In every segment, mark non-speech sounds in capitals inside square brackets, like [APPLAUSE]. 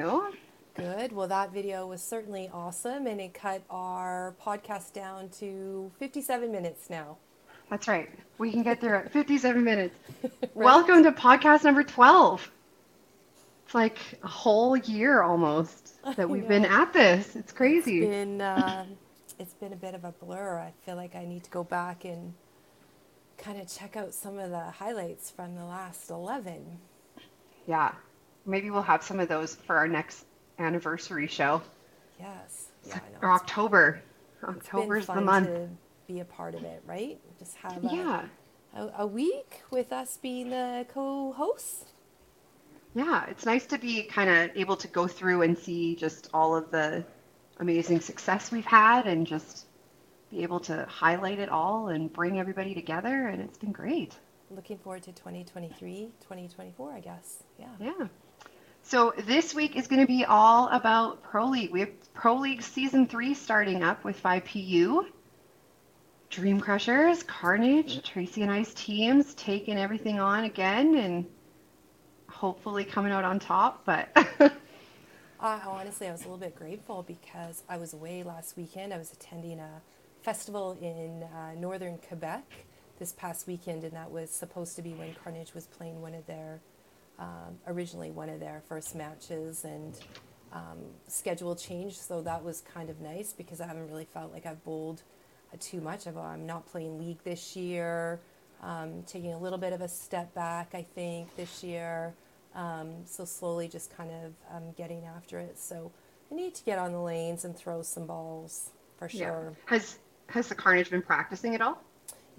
you? Good. Well, that video was certainly awesome, and it cut our podcast down to 57 minutes now. That's right. We can get there at 57 minutes. [LAUGHS] right. Welcome to podcast number 12. It's like a whole year almost that we've been at this. It's crazy. It's been, uh, it's been a bit of a blur. I feel like I need to go back and kind of check out some of the highlights from the last 11. Yeah. Maybe we'll have some of those for our next anniversary show. Yes. Yeah, or October. October's the month. To be a part of it, right? Just have a, yeah. a, a week with us being the co-hosts. Yeah, it's nice to be kind of able to go through and see just all of the amazing success we've had and just be able to highlight it all and bring everybody together and it's been great looking forward to 2023 2024 i guess yeah yeah so this week is going to be all about pro league. We have pro league season three starting up with 5pu dream crushers carnage tracy and i's teams taking everything on again and hopefully coming out on top but Uh, [LAUGHS] honestly, I was a little bit grateful because I was away last weekend. I was attending a festival in uh, northern Quebec this past weekend, and that was supposed to be when Carnage was playing one of their um, originally one of their first matches, and um, schedule changed. So that was kind of nice because I haven't really felt like I've bowled uh, too much. I've, I'm not playing league this year. Um, taking a little bit of a step back, I think, this year. Um, so slowly just kind of um, getting after it. So I need to get on the lanes and throw some balls for sure. Yeah. Has has the Carnage been practicing at all?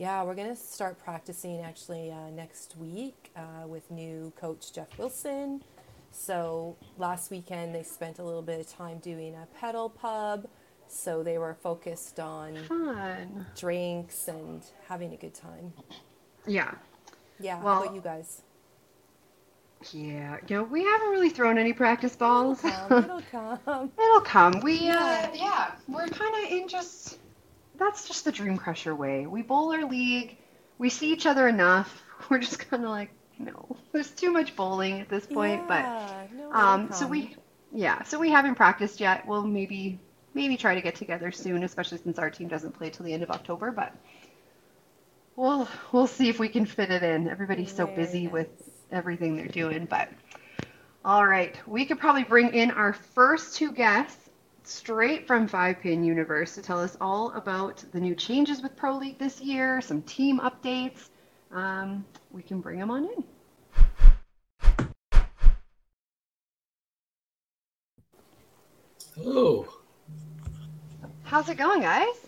Yeah, we're going to start practicing actually uh, next week uh, with new coach Jeff Wilson. So last weekend they spent a little bit of time doing a pedal pub. So they were focused on Fun. drinks and having a good time. Yeah. Yeah. Well, how about you guys? Yeah, you know, we haven't really thrown any practice balls. It'll come. It'll [LAUGHS] come. It'll come. We, uh, yeah, we're kind of in just that's just the Dream Crusher way. We bowl our league. We see each other enough. [LAUGHS] We're just kind of like, no, [LAUGHS] there's too much bowling at this point. Yeah, but no um, so we, yeah, so we haven't practiced yet. We'll maybe maybe try to get together soon, especially since our team doesn't play till the end of October. But we'll we'll see if we can fit it in. Everybody's so busy nice. with everything they're doing. But all right, we could probably bring in our first two guests straight from Five Pin Universe to tell us all about the new changes with Pro League this year, some team updates. Um, we can bring them on in. Hello. How's it going, guys?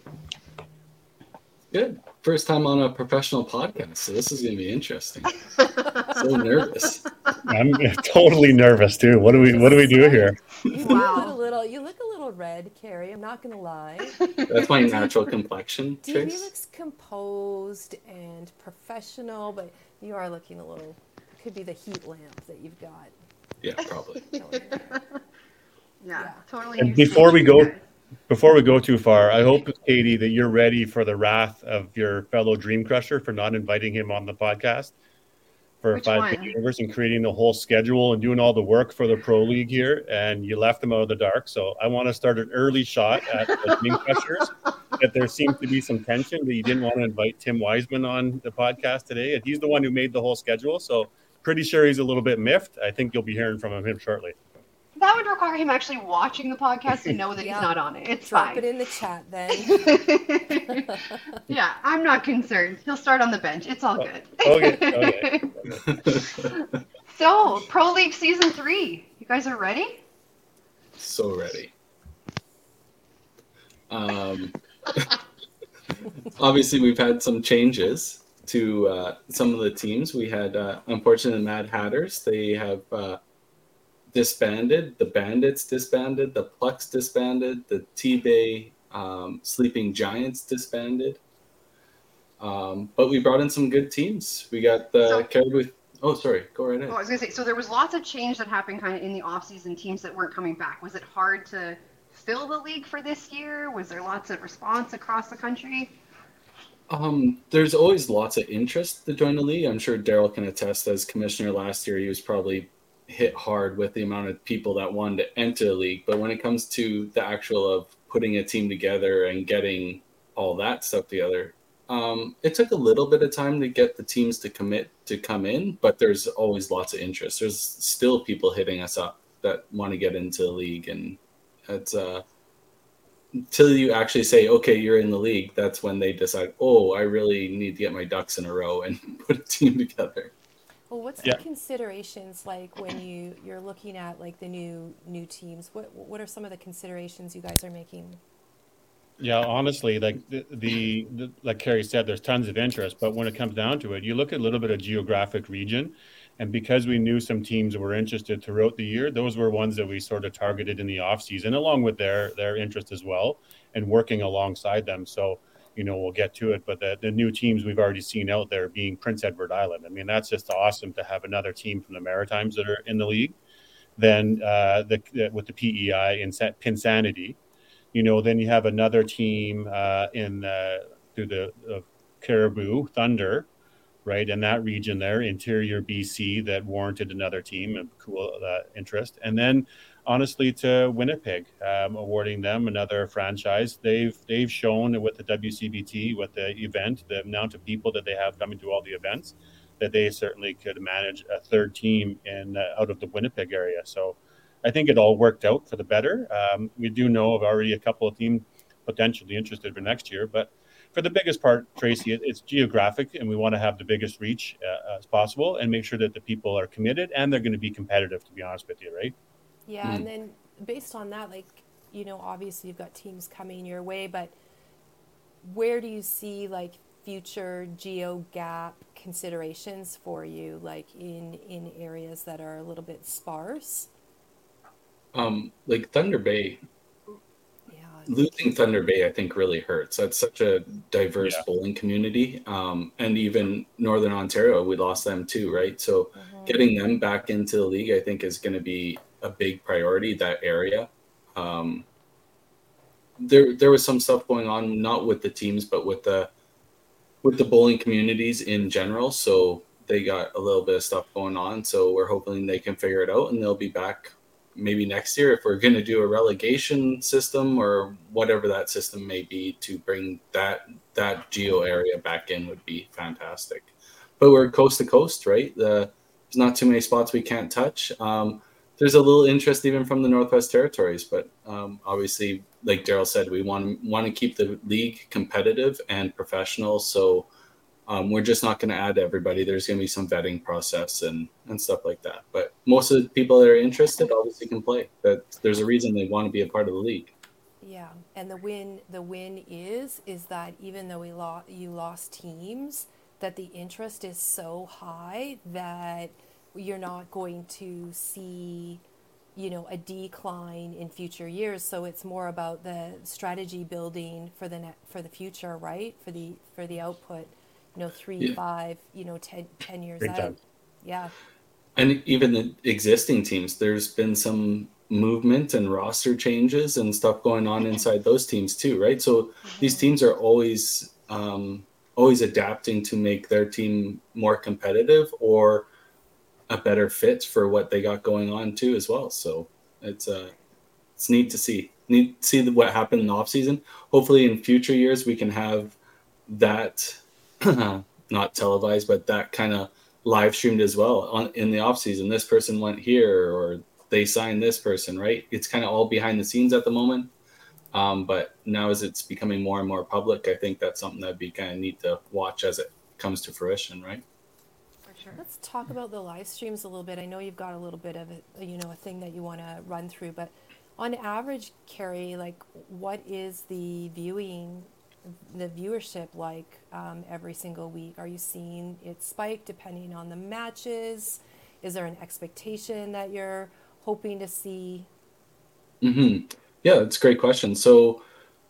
Good. First time on a professional podcast, so this is going to be interesting. [LAUGHS] so nervous. I'm [LAUGHS] totally nervous too. What do we What do we do here? You wow. look a little. You look a little red, Carrie. I'm not going to lie. [LAUGHS] That's my natural complexion. Davey looks composed and professional, but you are looking a little. Could be the heat lamp that you've got. Yeah, probably. [LAUGHS] yeah, yeah, totally. And before we go, before we go too far, I hope, Katie, that you're ready for the wrath of your fellow Dream Crusher for not inviting him on the podcast for Which Five? Universe and creating the whole schedule and doing all the work for the Pro League here, and you left them out of the dark. So I want to start an early shot at the Crushers. that there seems to be some tension that you didn't want to invite Tim Wiseman on the podcast today, and he's the one who made the whole schedule. So pretty sure he's a little bit miffed. I think you'll be hearing from him shortly that would require him actually watching the podcast to know that yeah. he's not on it. It's Drop fine. it in the chat then. [LAUGHS] [LAUGHS] yeah, I'm not concerned. He'll start on the bench. It's all good. okay. [LAUGHS] okay. so, Pro League Season 3. You guys are ready? So ready. Um, obviously, we've had some changes to uh, some of the teams. We had, uh, unfortunately, the Mad Hatters. They have uh, disbanded. The Bandits disbanded. The Plex disbanded. The T Bay um, Sleeping Giants disbanded. Um, but we brought in some good teams. We got the so, Caribou. Oh, sorry. Go right ahead. Oh, I was gonna say. So there was lots of change that happened kind of in the offseason. Teams that weren't coming back. Was it hard to fill the league for this year? Was there lots of response across the country? Um, there's always lots of interest to join the league. I'm sure Daryl can attest. As commissioner last year, he was probably hit hard with the amount of people that wanted to enter the league. But when it comes to the actual of putting a team together and getting all that stuff together, um, it took a little bit of time to get the teams to commit to come in. But there's always lots of interest. There's still people hitting us up that want to get into the league, and it's uh, until you actually say, okay, you're in the league, that's when they decide, oh, I really need to get my ducks in a row and [LAUGHS] put a team together. Well, what's Yeah. the considerations like when you you're looking at like the new new teams? What what are some of the considerations you guys are making? Yeah, honestly, like the, the, the like Carrie said, there's tons of interest, but when it comes down to it, you look at a little bit of geographic region, and because we knew some teams were interested throughout the year, those were ones that we sort of targeted in the off season, along with their their interest as well, and working alongside them. So, you know, we'll get to it, but the, the new teams we've already seen out there being Prince Edward Island. I mean, that's just awesome to have another team from the Maritimes that are in the league. Then uh, the with the PEI and Pinsanity you know, then you have another team uh, in uh, through the uh, Caribou Thunder, right, in that region there, interior BC, that warranted another team of cool uh, interest, and then honestly to Winnipeg, um, awarding them another franchise. They've they've shown with the WCBT, with the event, the amount of people that they have coming to all the events, that they certainly could manage a third team in uh, out of the Winnipeg area. So. I think it all worked out for the better. Um, we do know of already a couple of teams potentially interested for next year, but for the biggest part, Tracy, it's geographic, and we want to have the biggest reach uh, as possible and make sure that the people are committed and they're going to be competitive. To be honest with you, right? Yeah, and then based on that, like you know, obviously you've got teams coming your way, but where do you see like future geo gap considerations for you, like in in areas that are a little bit sparse? Um, like Thunder Bay, Yeah. losing Thunder Bay, I think really hurts. That's such a diverse Yeah. bowling community. Um, and even Northern Ontario, we lost them too, right? So getting them back into the league, I think, is going to be a big priority. That area. Um, there, there was some stuff going on, not with the teams, but with the with the bowling communities in general. So they got a little bit of stuff going on. So we're hoping they can figure it out, and they'll be back maybe next year if we're going to do a relegation system or whatever that system may be to bring that that geo area back in would be fantastic but we're coast to coast right the, there's not too many spots we can't touch um, there's a little interest even from the northwest territories but um, obviously like daryl said we want want to keep the league competitive and professional so um, we're just not going to add everybody. There's going to be some vetting process and and stuff like that. But most of the people that are interested obviously can play. That there's a reason they want to be a part of the league. Yeah, and the win the win is is that even though we lost you lost teams, that the interest is so high that you're not going to see you know a decline in future years. So it's more about the strategy building for the net, for the future right? For the for the output you know three Yeah. five you know ten, 10 years Big out. Yeah. And even the existing teams, there's been some movement and roster changes and stuff going on inside those teams too, right? So these teams are always um, always adapting to make their team more competitive or a better fit for what they got going on too as well. So it's uh, it's neat to see. To see what happened in the off season. Hopefully, in future years, we can have that [CLEARS THROAT] not televised, but that kind of live streamed as well on in the off season. This person went here, or they signed this person, right? It's kind of all behind the scenes at the moment. Um, but now, as it's becoming more and more public, I think that's something that'd be kind of neat to watch as it comes to fruition, right? Let's talk about the live streams a little bit. I know you've got a little bit of a, you know, a thing that you want to run through, but on average, Carrie, like, what is the viewing, the viewership like um, every single week? Are you seeing it spike depending on the matches? Is there an expectation that you're hoping to see? Mm-hmm. Yeah, that's a great question. So,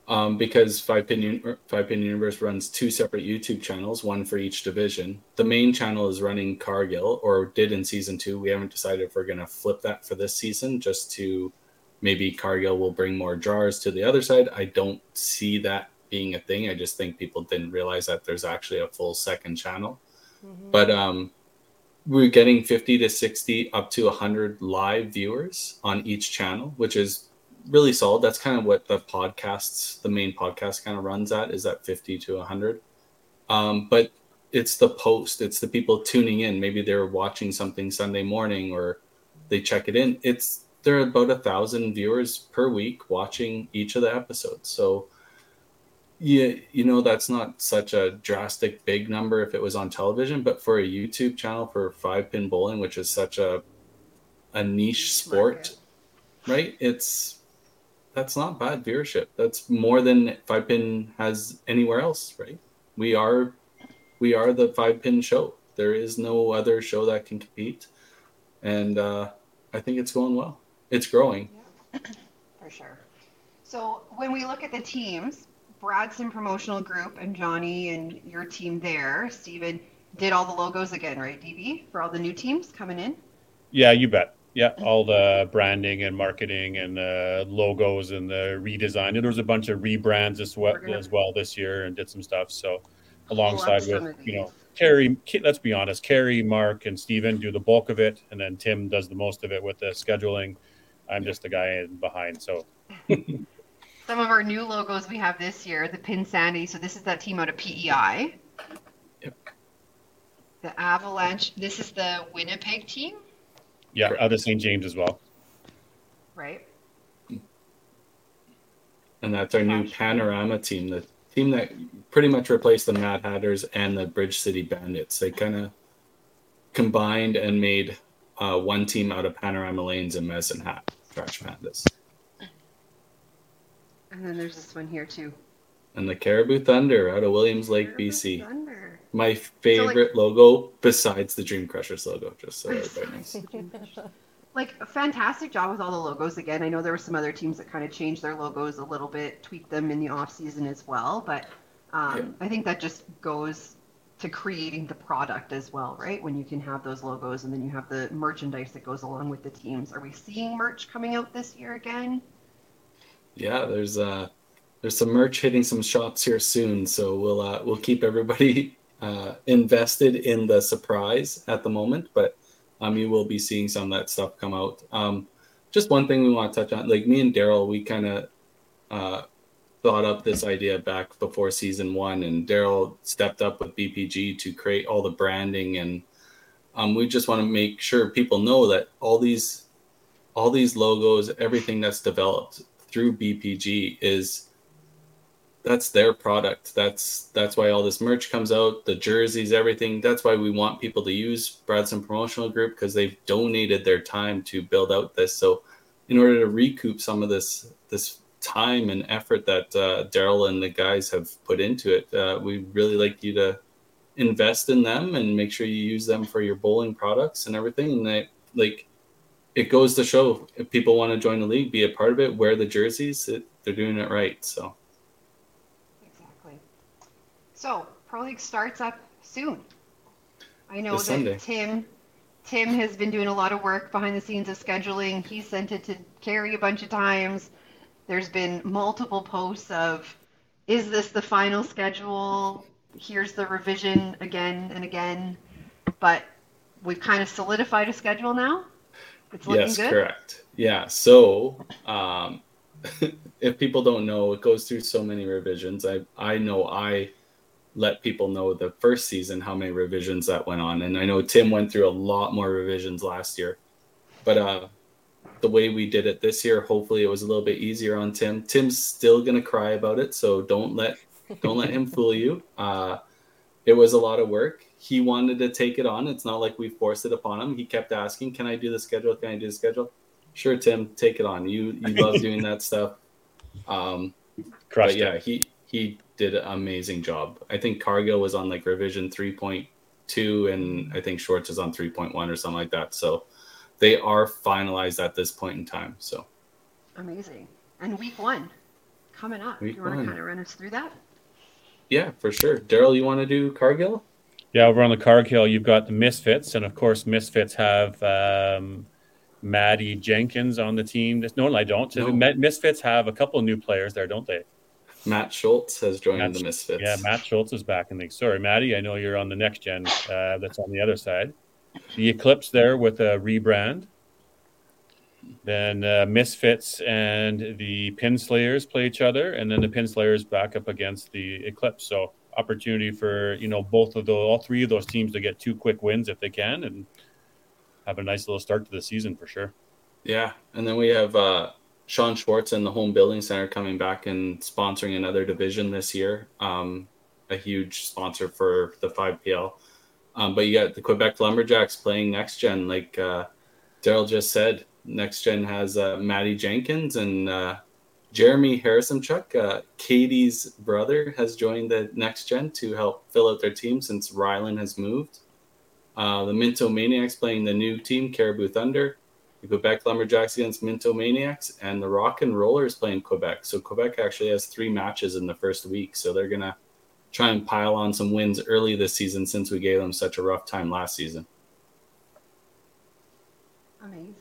um, because Five Pin Five Pin Universe runs two separate YouTube channels, one for each division. The main channel is running Cargill, or did in season two. We haven't decided if we're going to flip that for this season, just to maybe Cargill will bring more jars to the other side. I don't see that being a thing. I just think people didn't realize that there's actually a full second channel. Mhm. But um, we're getting 50 to 60 up to 100 live viewers on each channel, which is really solid. That's kind of what the podcasts, the main podcast kind of runs at, is at 50 to 100. Um, but it's the post, it's the people tuning in. Maybe they're watching something Sunday morning or they check it in. It's there are about a thousand viewers per week watching each of the episodes. So yeah, you know that's not such a drastic big number if it was on television, but for a YouTube channel for five pin bowling, which is such a a niche sport, right? It's that's not bad viewership. That's more than five pin has anywhere else, right? We are we are the five pin show. There is no other show that can compete, and uh, I think it's going well. It's growing. [CLEARS THROAT] For sure. So when we look at the teams, Bradson Promotional Group and Johnny and your team there, Stephen, did all the logos again, right, DB, for all the new teams coming in? Yeah, you bet. Yeah, all the branding and marketing and uh, logos and the redesign. And there was a bunch of rebrands as well, gonna- as well this year and did some stuff. So alongside some with you know these. Carrie, let's be honest, Carrie, Mark, and Steven do the bulk of it, and then Tim does the most of it with the scheduling. I'm just the guy in behind. So [LAUGHS] Some of our new logos we have this year, the Pin Sanity. So this is that team out of PEI. Yep. The Avalanche. This is the Winnipeg team, yeah, Correct. out of St. James as well. right? and that's our new panorama team the team that pretty much replaced the mad hatters and the bridge city bandits they kind of combined and made uh, one team out of panorama lanes and medicine hat trash pandas And then there's this one here too. and the caribou thunder out of williams lake Caribou bc Thunder. My favorite logo besides the dream crushers logo just so everybody knows. [LAUGHS] Like a fantastic job with all the logos again. I know there were some other teams that kind of changed their logos a little bit tweaked them in the off season as well but um, Yeah. i think that just goes to creating the product as well right? When you can have those logos and then you have the merchandise that goes along with the teams. Are we seeing merch coming out this year again? Yeah there's uh there's some merch hitting some shops here soon so we'll uh we'll keep everybody uh invested in the surprise at the moment but um you will be seeing some of that stuff come out. Um just one thing we want to touch on like me and daryl we kind of uh thought up this idea back before season one and daryl stepped up with bpg to create all the branding and um, we just want to make sure people know that all these all these logos everything that's developed through bpg is that's their product. That's that's why all this merch comes out the jerseys everything. That's why we want people to use bradson promotional group because they've donated their time to build out this. So in order to recoup some of this this time and effort that uh, daryl and the guys have put into it uh, we really like you to invest in them and make sure you use them for your bowling products and everything. And they like it goes to show if people want to join the league be a part of it wear the jerseys it, they're doing it right so so pro league starts up soon. I know This that Sunday. tim tim has been doing a lot of work behind the scenes of scheduling. He sent it to carrie a bunch of times. There's been multiple posts of is this the final schedule? Here's the revision again and again. But we've kind of solidified a schedule now. It's looking yes good. correct. Yeah so um [LAUGHS] if people don't know it goes through so many revisions. I i know i let people know the first season how many revisions that went on. And i know tim went through a lot more revisions last year but uh the way we did it this year hopefully it was a little bit easier on tim. Tim's still gonna cry about it so don't let don't let him fool you. [LAUGHS] Uh it was a lot of work. He wanted to take it on. It's not like we forced it upon him. He kept asking can i do the schedule? Can i do the schedule? Sure tim take it on. You you love doing that stuff. Um Crushed but yeah, it. he he did an amazing job. I think Cargill was on like revision 3.2 and I think Schwartz is on 3.1 or something like that. So they are finalized at this point in time. So amazing and week one coming up Week you want to kind of run us through that yeah, for sure. Daryl, you want to do Cargill? Yeah, over on the Cargill, you've got the Misfits, and of course, Misfits have um, Maddie Jenkins on the team. No, I don't. No. Misfits have a couple of new players there, don't they? Matt Schultz has joined Matt- the Misfits. Yeah, Matt Schultz is back in the Sorry, Maddie, I know you're on the next gen uh, that's on the other side. The Eclipse there with a rebrand. Then uh, Misfits and the Pinslayers play each other, and then the Pinslayers back up against the Eclipse. So opportunity for you know both of the all three of those teams to get two quick wins if they can, and have a nice little start to the season for sure. Yeah, and then we have uh, Sean Schwartz and the Home Building Center coming back and sponsoring another division this year. Um, a huge sponsor for the 5PL. Um, but you got the Quebec Lumberjacks playing next gen, like uh, Daryl just said. Next gen has uh, Maddie Jenkins and uh, Jeremy Harrisonchuk. Uh, Katie's brother has joined the next gen to help fill out their team since Rylan has moved. Uh, the Minto Maniacs playing the new team, Caribou Thunder the Quebec Lumberjacks against Minto Maniacs, and the Rock and Rollers playing Quebec. So Quebec actually has three matches in the first week. So they're gonna try and pile on some wins early this season since we gave them such a rough time last season. Amazing.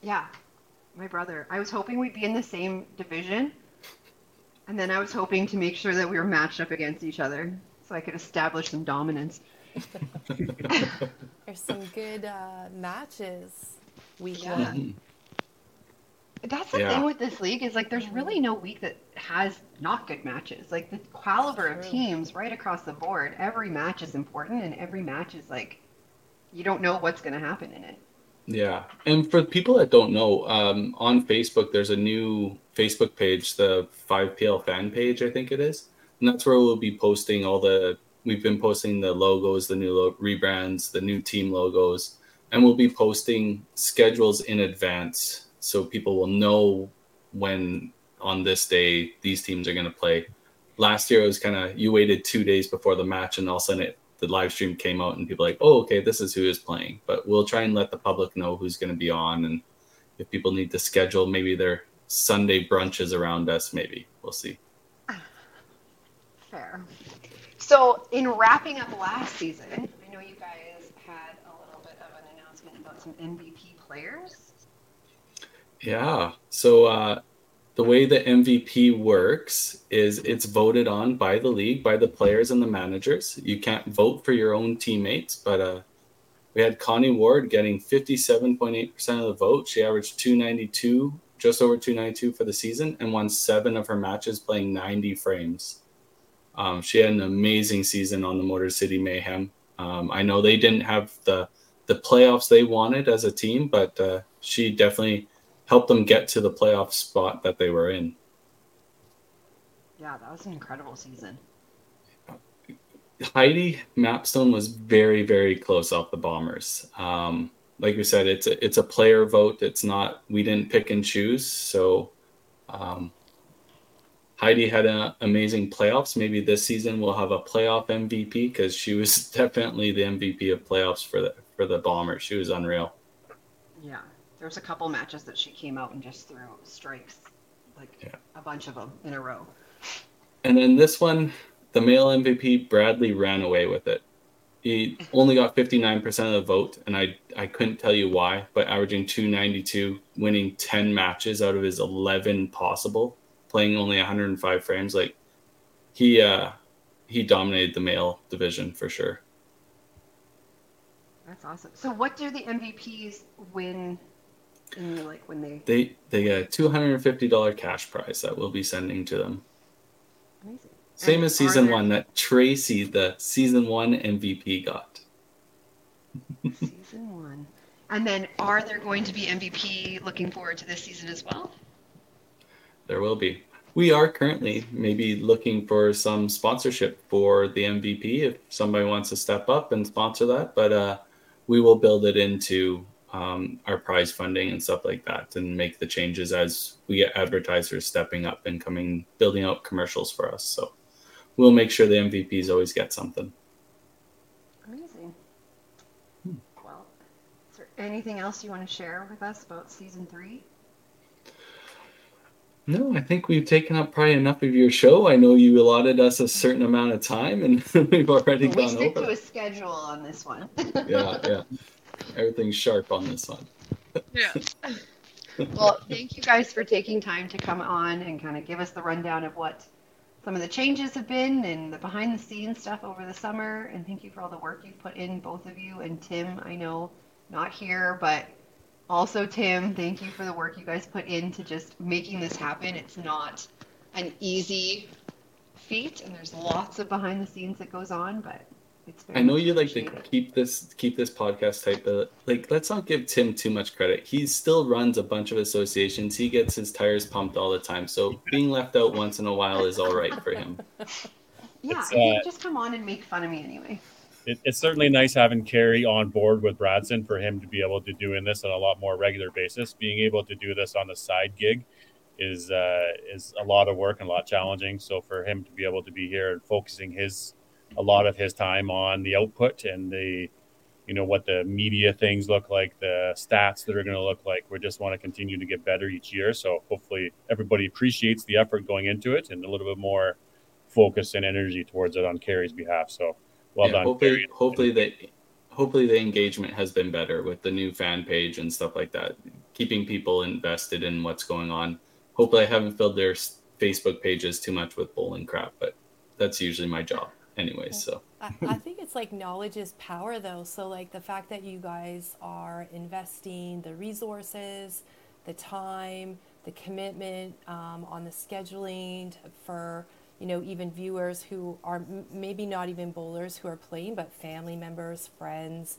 Yeah, my brother. I was hoping we'd be in the same division, and then I was hoping to make sure that we were matched up against each other so I could establish some dominance. [LAUGHS] There's some good uh, matches week Yeah. one. That's the Yeah. thing with this league is like there's really no week that has not good matches. Like the caliber of teams right across the board, every match is important and every match is like you don't know what's going to happen in it. Yeah, and for people that don't know, um, on Facebook there's a new Facebook page, the 5PL fan page, I think it is, and that's where we'll be posting all the. We've been posting the logos, the new lo- rebrands, the new team logos, and we'll be posting schedules in advance so people will know when on this day these teams are going to play. Last year it was kind of you waited two days before the match, and all of a sudden it the live stream came out and people like, oh, okay, this is who is playing. But we'll try and let the public know who's going to be on, and if people need to schedule maybe their Sunday brunches around us, maybe we'll see. Ah, fair. So, in wrapping up last season, I know you guys had a little bit of an announcement about some MVP players. Yeah. So uh, the way the MVP works is it's voted on by the league, by the players and the managers. You can't vote for your own teammates, but uh, we had Connie Ward getting 57.8% of the vote. She averaged 292, just over 292 for the season, and won seven of her matches playing 90 frames. Um, she had an amazing season on the Motor City Mayhem. Um, I know they didn't have the the playoffs they wanted as a team, but uh, she definitely helped them get to the playoff spot that they were in. Yeah, that was an incredible season. Heidi Mapstone was very, very close off the Bombers. Um, like we said, it's a, it's a player vote. It's not we didn't pick and choose. So um, Heidi had an amazing playoffs. Maybe this season we'll have a playoff MVP because she was [LAUGHS] definitely the MVP of playoffs for the for the Bombers. She was unreal. Yeah, there was a couple matches that she came out and just threw strikes, like Yeah. a bunch of them in a row. And then this one, the male MVP, Bradley ran away with it. He only got 59% of the vote, and I, I couldn't tell you why, but averaging 292, winning 10 matches out of his 11 possible, playing only 105 frames. Like, he, uh, he dominated the male division for sure. That's awesome. So, what do the MVPs win in like when they? They, they get a $250 cash prize that we'll be sending to them. Amazing. Same And as season there- one that Tracy, the season one MVP, got. Season one. And then, are there going to be MVP looking forward to this season as well? There will be. We are currently maybe looking for some sponsorship for the MVP if somebody wants to step up and sponsor that. But uh, we will build it into um, our prize funding and stuff like that and make the changes as we get advertisers stepping up and coming, building out commercials for us. So we'll make sure the MVPs always get something. Amazing. Well, is there anything else you want to share with us about season three? No, I think we've taken up probably enough of your show. I know you allotted us a certain amount of time and [LAUGHS] we've already we gone stick over. to a schedule on this one. [LAUGHS] yeah, yeah. Everything's sharp on this one. Yeah. well, thank you guys for taking time to come on and kind of give us the rundown of what some of the changes have been and the behind the scenes stuff over the summer. And thank you for all the work you've put in, both of you. And Tim, I know not here, but also Tim, thank you for the work you guys put into just making this happen. It's not an easy feat, and there's lots of behind the scenes that goes on, but it's very I know you like to keep this keep this podcast type, but like let's not give Tim too much credit. He still runs a bunch of associations. He gets his tires pumped all the time. So being left out once in a while is all right for him. [LAUGHS] Yeah, It's, he uh, just come on and make fun of me anyway. It, it's certainly nice having Carrie on board with Bradson for him to be able to doing this on a lot more regular basis. Being able to do this on the side gig is uh, is a lot of work and a lot challenging. So for him to be able to be here and focusing his a lot of his time on the output and the you know what the media things look like, the stats that are going to look like. We just want to continue to get better each year. So hopefully everybody appreciates the effort going into it and a little bit more focus and energy towards it on Carrie's behalf. So well Yeah, done. Hopefully, hopefully they hopefully the engagement has been better with the new fan page and stuff like that. Keeping people invested in what's going on. Hopefully, I haven't filled their Facebook pages too much with bowling crap, but that's usually my job anyway. So I, I [LAUGHS] think it's like knowledge is power though. So like the fact that you guys are investing the resources, the time, the commitment um, on the scheduling for you know even viewers who are m- maybe not even bowlers who are playing, but family members, friends.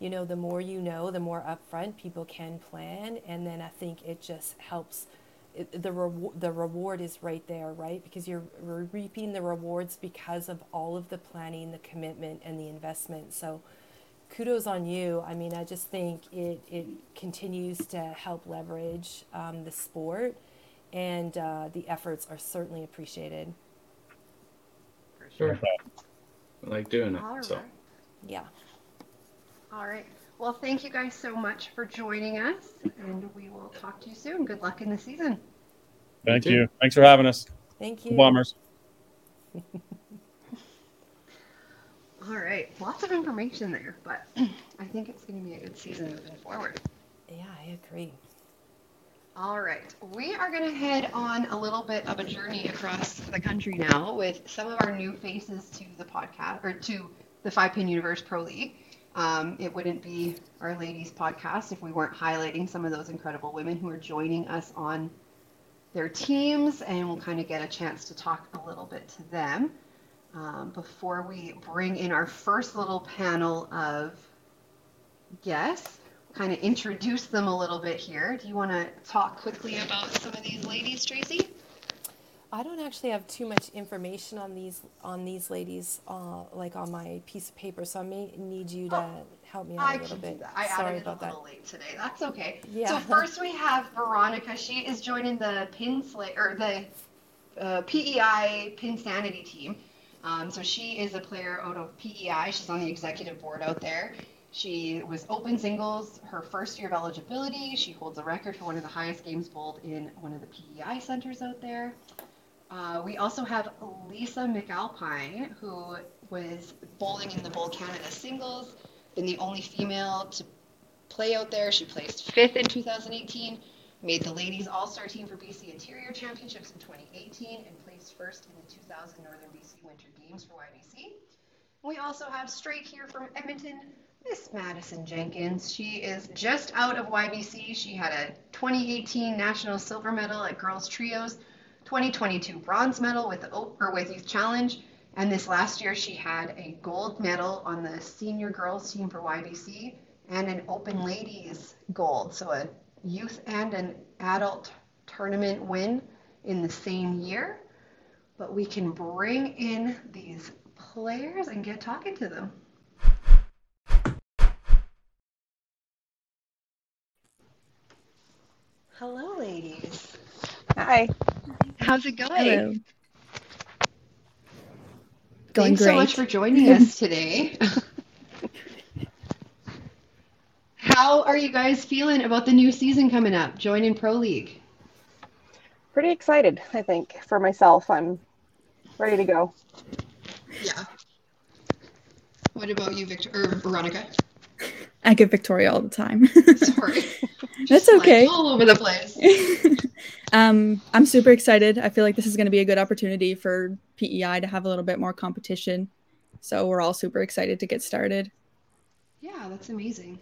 You know, the more you know, the more upfront people can plan, and then I think it just helps it, the reward the reward is right there, right? Because you're re- reaping the rewards because of all of the planning, the commitment, and the investment. So, kudos on you. I mean, I just think it it continues to help leverage um, the sport, and uh, the efforts are certainly appreciated. For sure, I like doing it. All right. So Yeah. All right. Well, thank you guys so much for joining us, and we will talk to you soon. Good luck in the season. Thank too. you. Thanks for having us. Thank you. Bombers. [LAUGHS] All right. Lots of information there, but [CLEARS THROAT] I think it's going to be a good season moving forward. Yeah, I agree. All right. We are going to head on a little bit of a journey across the country now with some of our new faces to the podcast or to the Five Pin Universe Pro League. Um, it wouldn't be our ladies podcast if we weren't highlighting some of those incredible women who are joining us on their teams, and we'll kind of get a chance to talk a little bit to them um, before we bring in our first little panel of guests kind of introduce them a little bit here. Do you want to talk quickly about some of these ladies, Tracy? I don't actually have too much information on these on these ladies, uh, like on my piece of paper. So I may need you to help me out I a little bit. that. I Sorry added it a about that. little late today. That's okay. Yeah. So [LAUGHS] first we have Veronica. She is joining the Pin or the uh, PEI Pin Sanity team. Um, so she is a player out of PEI. She's on the executive board out there. She was open singles her first year of eligibility. She holds a record for one of the highest games bowled in one of the PEI centers out there. Uh, we also have Lisa McAlpine, who was bowling in the Bowl Canada singles, been the only female to play out there. She placed fifth in 2018, made the ladies all-star team for BC Interior Championships in 2018, and placed first in the 2000 Northern BC Winter Games for YBC. We also have straight here from Edmonton, Miss Madison Jenkins. She is just out of YBC. She had a 2018 national silver medal at girls trios, 2022 bronze medal with the or with Youth Challenge, and this last year she had a gold medal on the senior girls team for YBC and an open ladies gold, so a youth and an adult tournament win in the same year. But we can bring in these players and get talking to them. Hello, ladies. Hi. How's it going? Hello. Going Thanks great. so much for joining us [LAUGHS] today. How are you guys feeling about the new season coming up? Joining Pro League. Pretty excited, I think, for myself. I'm ready to go. Yeah. What about you, Victor or Veronica? I get Victoria all the time. [LAUGHS] Sorry. That's okay. All over the place. [LAUGHS] um, I'm super excited. I feel like this is going to be a good opportunity for PEI to have a little bit more competition. So we're all super excited to get started. Yeah, that's amazing.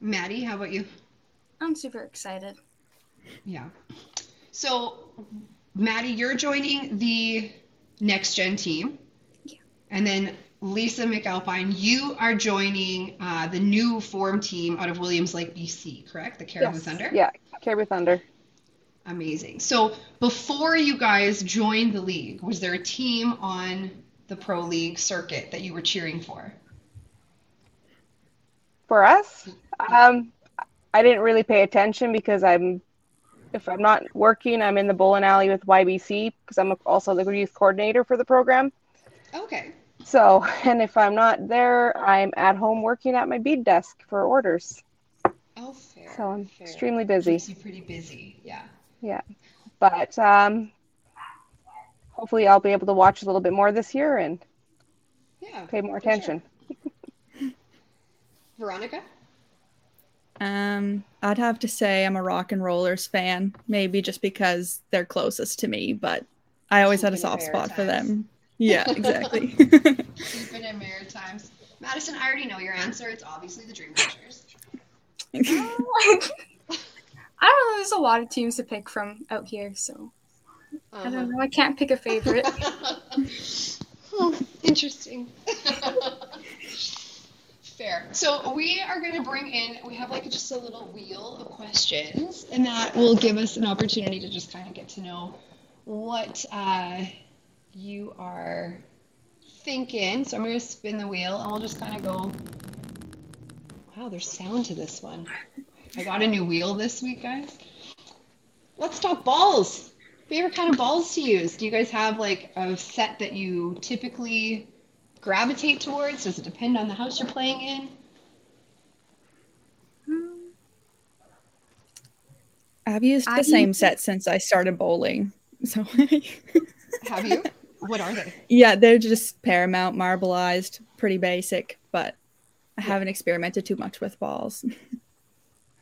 Maddie, how about you? I'm super excited. Yeah. So, Maddie, you're joining the next gen team. Yeah. And then Lisa McAlpine, you are joining uh, the new form team out of Williams Lake, BC, correct? The Caribou Yes. Thunder? Yeah, Caribou Thunder. Amazing. So, before you guys joined the league, was there a team on the pro league circuit that you were cheering for? For us, um, I didn't really pay attention because I'm, if I'm not working, I'm in the bowling alley with YBC because I'm also the youth coordinator for the program. Okay. So, [LAUGHS] and if I'm not there, I'm at home working at my bead desk for orders. Oh, fair. So I'm fair. extremely busy. Keeps you pretty busy. Yeah. Yeah, But um, hopefully, I'll be able to watch a little bit more this year and Yeah. pay more for sure. attention. [LAUGHS] Veronica? Um, I'd have to say I'm a Rock and Rollers fan, maybe just because they're closest to me, but I always had a soft spot for them. [LAUGHS] Yeah, exactly. Keeping it Maritimes. Madison, I already know your answer. It's obviously the Dream Dreamcatchers. I don't know. There's a lot of teams to pick from out here, so I Uh-huh. don't know. I can't pick a favorite. oh, [LAUGHS] interesting. [LAUGHS] Fair. So we are going to bring in. We have like just a little wheel of questions, and that will give us an opportunity to just kind of get to know what uh, you are thinking. So I'm going to spin the wheel, and we'll just kind of go. Wow, there's sound to this one. I got a new wheel this week, guys. Let's talk balls. Favorite kind of balls to use? Do you guys have like a set that you typically gravitate towards? Does it depend on the house you're playing in? I've used I the same use- set since I started bowling. So Have you? [LAUGHS] what are they? yeah, they're just Paramount marbleized, pretty basic, but I haven't experimented too much with balls.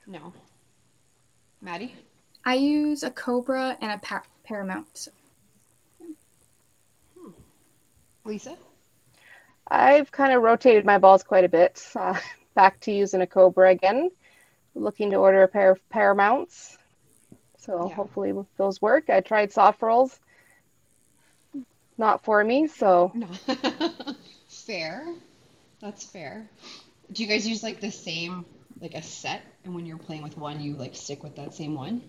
No. Maddie? I use a Cobra and a pa- Paramount. So. Lisa? I've kind of rotated my balls quite a bit. Uh, [LAUGHS] back to using a Cobra again. Looking to order a pair of Paramounts. So Yeah. hopefully those work. I tried soft rolls. Not for me. So No. [LAUGHS] fair. That's fair. Do you guys use like the same, like a set, and when you're playing with one, you like stick with that same one?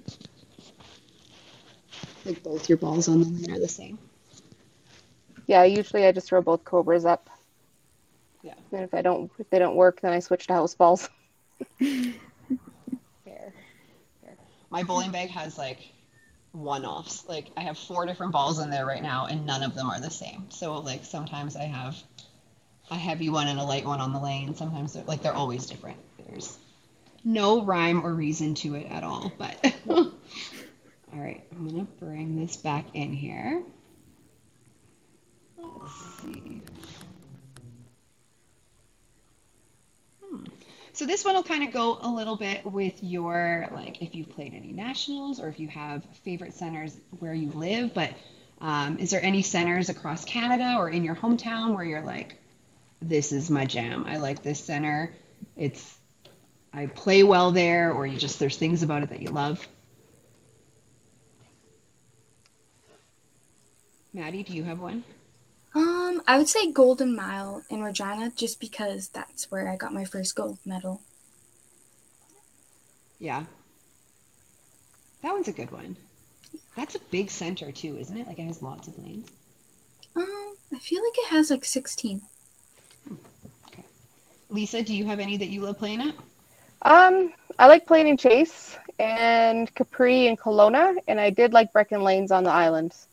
Like both your balls on the line are the same. yeah, usually I just throw both Cobras up. Yeah. And if I don't, if they don't work, then I switch to house balls. [LAUGHS] Fair. Fair. My bowling bag has like one offs. Like I have four different balls in there right now, and none of them are the same. So like sometimes I have a heavy one and a light one on the lane. Sometimes they're like they're always different. There's no rhyme or reason to it at all. But [LAUGHS] all right, I'm gonna bring this back in here. Let's see. So this one will kind of go a little bit with your like if you've played any nationals or if you have favorite centers where you live. But um, is there any centers across Canada or in your hometown where you're like, this is my jam. I like this center. It's I play well there, or you just there's things about it that you love. Maddie, do you have one? Um, I would say Golden Mile in Regina, just because that's where I got my first gold medal. Yeah. That one's a good one. That's a big center too, isn't it? Like it has lots of lanes. Um, I feel like it has like 16. Lisa, do you have any that you love playing at? Um, I like playing in Chase and Capri and Kelowna, and I did like Brechin Lanes on the islands.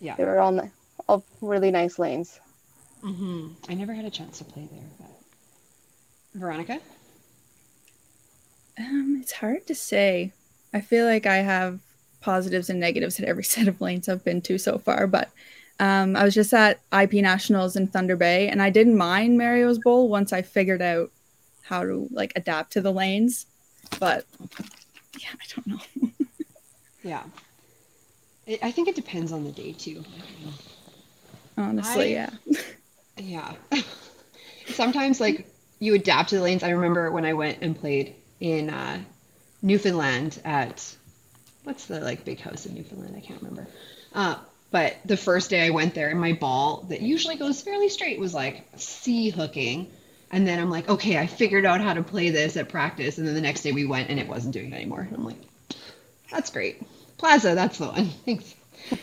Yeah. They were on ni- all really nice lanes. Mm-hmm. I never had a chance to play there. But... Veronica? Um, it's hard to say. I feel like I have positives and negatives at every [LAUGHS] set of lanes I've been to so far, but um, I was just at IP Nationals in Thunder Bay, and I didn't mind Mario's Bowl once I figured out how to like adapt to the lanes. but yeah, I don't know. [LAUGHS] Yeah. It, I think it depends on the day too. Honestly, I- yeah. Yeah. [LAUGHS] Sometimes like you adapt to the lanes. I remember when I went and played in uh, Newfoundland at what's the like big house in Newfoundland? I can't remember. Uh, but the first day I went there, and my ball that usually goes fairly straight was like C hooking. And then I'm like, okay, I figured out how to play this at practice. And then the next day we went and it wasn't doing it anymore. And I'm like, that's great. Plaza, that's the one. [LAUGHS] Thanks.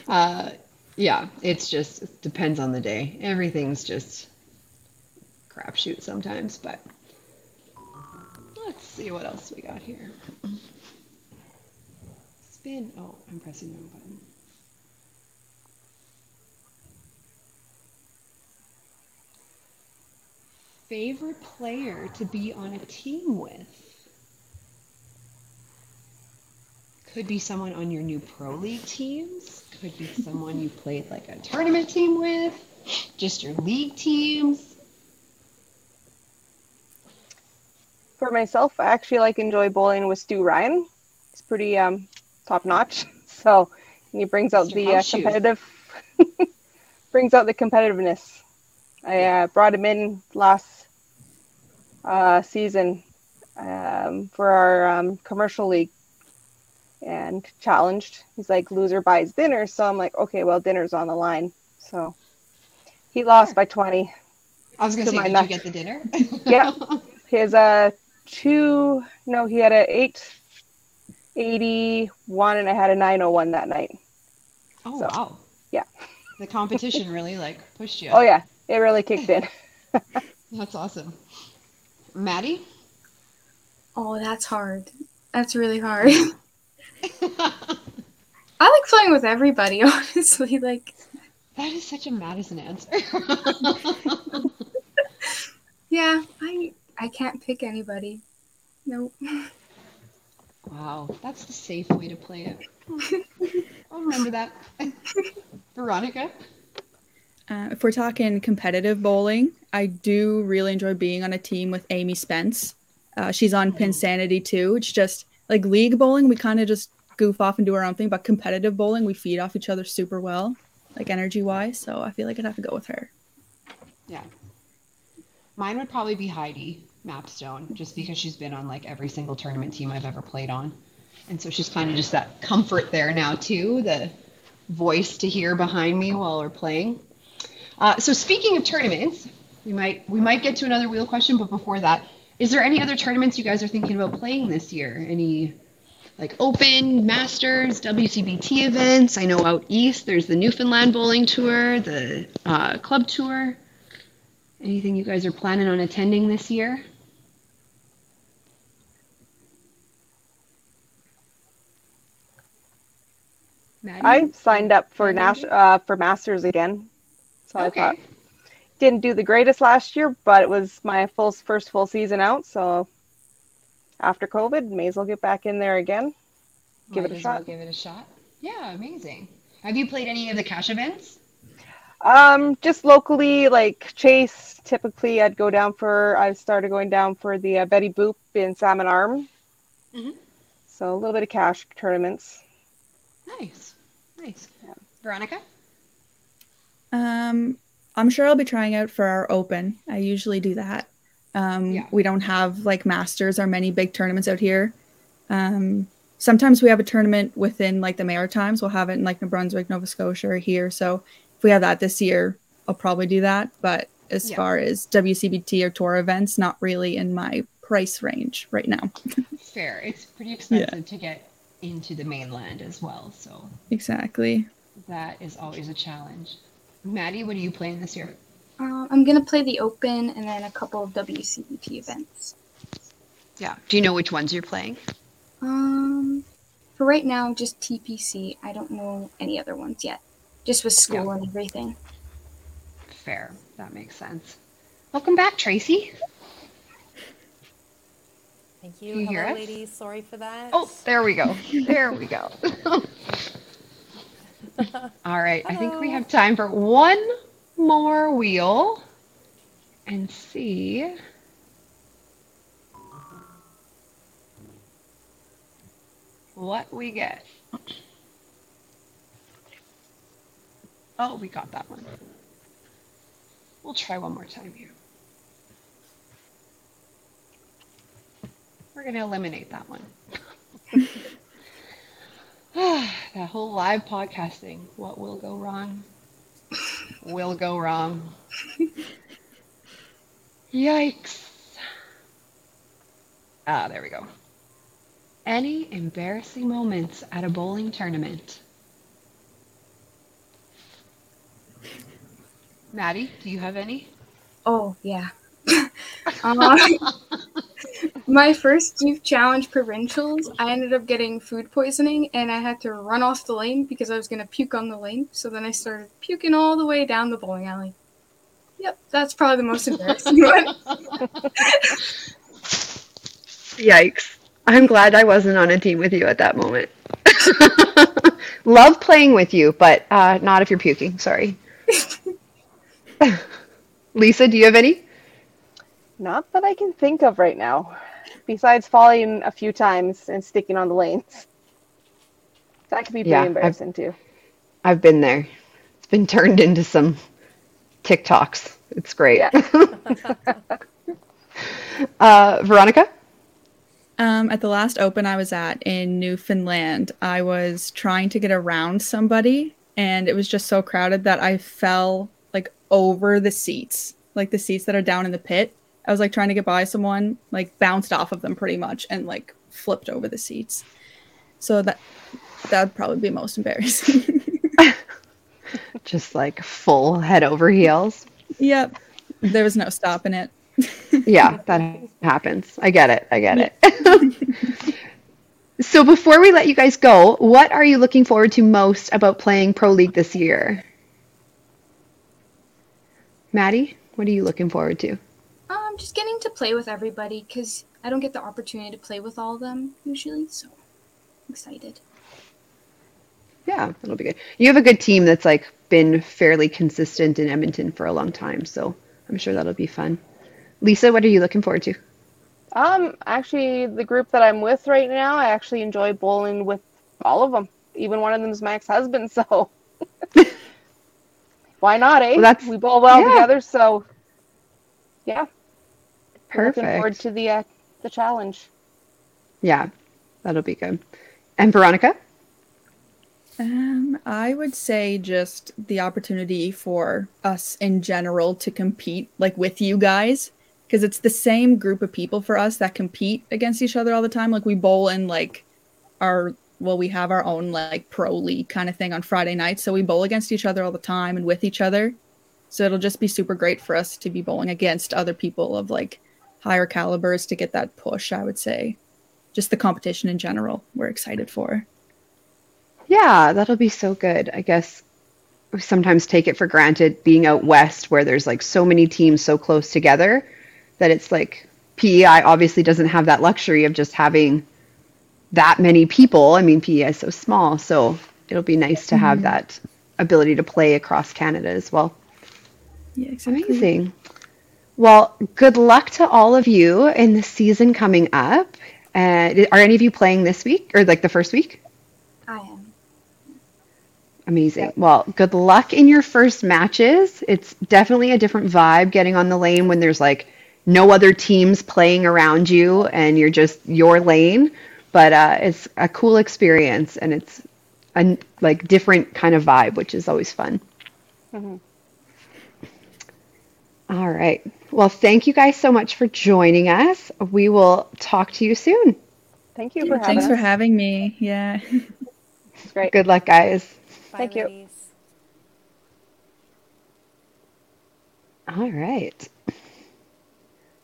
Uh, yeah, it's just it depends on the day. Everything's just crapshoot sometimes, but let's see what else we got here. Spin. Oh, I'm pressing the wrong button. Favorite player to be on a team with? Could be someone on your new pro league teams. Could be someone you played like a tournament team with. Just your league teams. For myself, I actually like enjoy bowling with Stu Ryan. He's pretty um, top notch. [LAUGHS] So he brings out the uh, competitive, [LAUGHS] brings out the competitiveness. I uh, brought him in last uh, season um, for our um, commercial league and challenged. He's like, loser buys dinner. So I'm like, okay, well, dinner's on the line. So he lost by 20. I was gonna say, did nut. you get the dinner? [LAUGHS] Yeah. His uh two no, he had a eight eighty one and I had a nine oh one that night. Oh So, wow. yeah. The competition really like pushed you. Oh yeah, it really kicked in. [LAUGHS] That's awesome. Maddie? Oh, that's hard. That's really hard. [LAUGHS] I like playing with everybody, [LAUGHS] honestly. Like, That is such a Madison answer. [LAUGHS] yeah, I I can't pick anybody. Nope. wow, that's the safe way to play it. [LAUGHS] I'll remember that. Veronica? Uh, if we're talking competitive bowling, I do really enjoy being on a team with Amy Spence. Uh, she's on Pin Sanity too. It's just like league bowling, we kind of just goof off and do our own thing, but competitive bowling, we feed off each other super well, like energy wise. So I feel like I'd have to go with her. Yeah. Mine would probably be Heidi Mapstone, just because she's been on like every single tournament team I've ever played on. And so she's kind of just that comfort there now too, the voice to hear behind me while we're playing. Uh, so speaking of tournaments, we might we might get to another wheel question, but before that, is there any other tournaments you guys are thinking about playing this year? Any like Open, Masters, WCBT events? I know out east there's the Newfoundland Bowling Tour, the uh, Club Tour. Anything you guys are planning on attending this year? Maddie? I signed up for Maddie? Nas- uh, for Masters again. So I Okay. thought didn't do the greatest last year, but it was my full first full season out, so after COVID, may as well get back in there again. give it a Might as well shot. Give it a shot. Yeah, amazing. Have you played any of the cash events? Um, just locally, like Chase. Typically, I'd go down for. I started going down for the uh, Betty Boop in Salmon Arm. Mhm. So a little bit of cash tournaments. Nice, nice. Veronica? Um, I'm sure I'll be trying out for our open. I usually do that. Um, Yeah. We don't have like masters or many big tournaments out here. Um, sometimes we have a tournament within like the Maritimes. We'll have it in like New Brunswick, Nova Scotia, or here. So if we have that this year, I'll probably do that. But as Yeah. far as WCBT or tour events, not really in my price range right now. [LAUGHS] Fair. It's pretty expensive to get into the mainland as well, so exactly. that is always a challenge. Maddie, what are you playing this year? Uh, I'm gonna play the Open and then a couple of WCBT events. Yeah. Do you know which ones you're playing? Um, for right now, just TPC. I don't know any other ones yet. Just with school Yeah. and everything. Fair. That makes sense. Welcome back, Tracy. Thank you. Can you Hello, ladies. Sorry for that. Oh, there we go. There we go. [LAUGHS] [LAUGHS] [LAUGHS] All right. I think we have time for one more wheel and see. what we get. Oh, we got that one. We'll try one more time here. We're going to eliminate that one. [LAUGHS] [SIGHS] that whole live podcasting. What will go wrong? Will go wrong. [LAUGHS] Yikes. Ah, there we go. Any embarrassing moments at a bowling tournament? Maddie, do you have any? Oh yeah. uh, [LAUGHS] [LAUGHS] my first youth challenge provincials, I ended up getting food poisoning and I had to run off the lane because I was gonna puke on the lane. So then I started puking all the way down the bowling alley. Yep, that's probably the most embarrassing one. [LAUGHS] Yikes. I'm glad I wasn't on a team with you at that moment. [LAUGHS] Love playing with you, but uh, not if you're puking. Sorry. [LAUGHS] Lisa, do you have any? Not that I can think of right now, besides falling a few times and sticking on the lanes. That could be pretty Yeah, I've- embarrassing too. I've been there. It's been turned into some TikToks. It's great. [LAUGHS] uh, Veronica? Um, at the last open I was at in Newfoundland, I was trying to get around somebody, and it was just so crowded that I fell like over the seats, like the seats that are down in the pit. I was like trying to get by someone, like bounced off of them pretty much, and like flipped over the seats. So that that'd probably be most embarrassing. [LAUGHS] Just like full head over heels. yep, there was no stopping it. [LAUGHS] Yeah, that happens. I get it. I get it. [LAUGHS] so before we let you guys go, what are you looking forward to most about playing Pro League this year? Maddie, what are you looking forward to? Um, just getting to play with everybody because I don't get the opportunity to play with all of them usually. So I'm excited. Yeah, that'll be good. You have a good team that's like been fairly consistent in Edmonton for a long time, so I'm sure that'll be fun. Lisa, what are you looking forward to? Um, actually, the group that I'm with right now, I actually enjoy bowling with all of them. Even one of them is my ex-husband, [LAUGHS] so [LAUGHS] why not, eh? Well, that's- we bowl well yeah. together, so yeah. Looking forward to the uh, the challenge. Yeah, that'll be good. And Veronica? Um, I would say just the opportunity for us in general to compete like with you guys because it's the same group of people for us that compete against each other all the time. Like we bowl in like our well, we have our own like pro league kind of thing on Friday nights, so we bowl against each other all the time and with each other. So it'll just be super great for us to be bowling against other people of like higher calibers to get that push, I would say. Just the competition in general, we're excited for. Yeah, that'll be so good. I guess we sometimes take it for granted being out west where there's like so many teams so close together that it's like PEI obviously doesn't have that luxury of just having that many people. I mean, PEI is so small, so it'll be nice to have mm-hmm. that ability to play across Canada as well. Yeah, exactly. Amazing. Well, good luck to all of you in the season coming up. Uh, are any of you playing this week or like the first week? I am. Amazing. Well, good luck in your first matches. It's definitely a different vibe getting on the lane when there's like no other teams playing around you and you're just your lane. But uh, it's a cool experience and it's a like different kind of vibe, which is always fun. Mhm. All right. Well, thank you guys so much for joining us. We will talk to you soon. Thank you for having Thanks us. for having me. Yeah. It's great. Good luck, guys. Bye, Thank you. All right.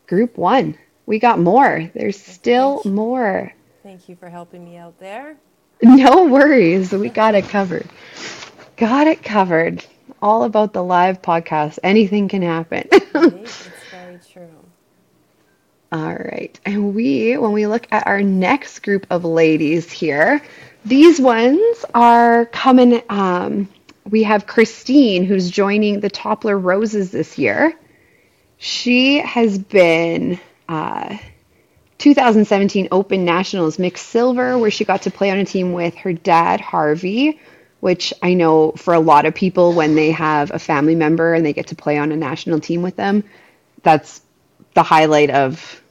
Group one. We got more. There's still more. Thank you for helping me out there. No worries. We got it covered. Got it covered. All about the live podcast. Anything can happen. [LAUGHS] [LAUGHS] It's very true. All right. And we, when we look at our next group of ladies here, these ones are coming. Um, we have Christine, who's joining the Toppler Roses this year. She has been uh, 2017 Open Nationals mixed silver, where she got to play on a team with her dad, Harvey, which I know for a lot of people, when they have a family member and they get to play on a national team with them, that's the highlight of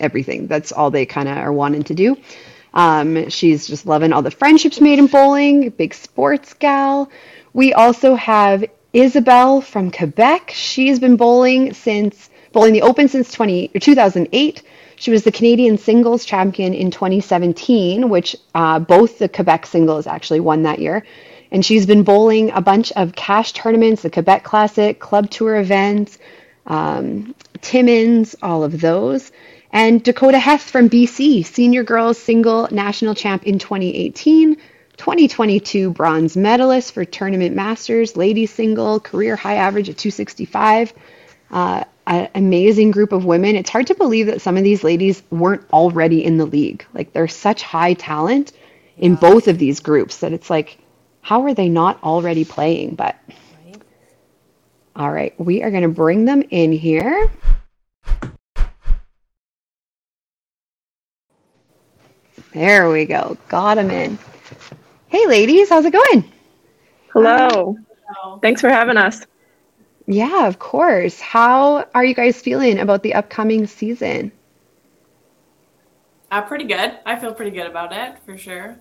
everything. That's all they kind of are wanting to do. Um, she's just loving all the friendships made in bowling, big sports gal. We also have Isabel from Quebec. She's been bowling since bowling the Open since 20 or 2008. She was the Canadian singles champion in 2017, which uh, both the Quebec singles actually won that year. And she's been bowling a bunch of cash tournaments, the Quebec Classic, Club Tour events, um, Timmins, all of those. And Dakota Heth from BC, senior girls single national champ in 2018, 2022 bronze medalist for tournament masters, ladies single, career high average at 265. Uh, an amazing group of women. It's hard to believe that some of these ladies weren't already in the league. Like they're such high talent in both of these groups that it's like, how are they not already playing? But Right? all right, we are going to bring them in here. There we go. Got them in. Hey, ladies, how's it going? Hello. Thanks for having us. Yeah, of course. How are you guys feeling about the upcoming season? Uh, pretty good. I feel pretty good about it for sure.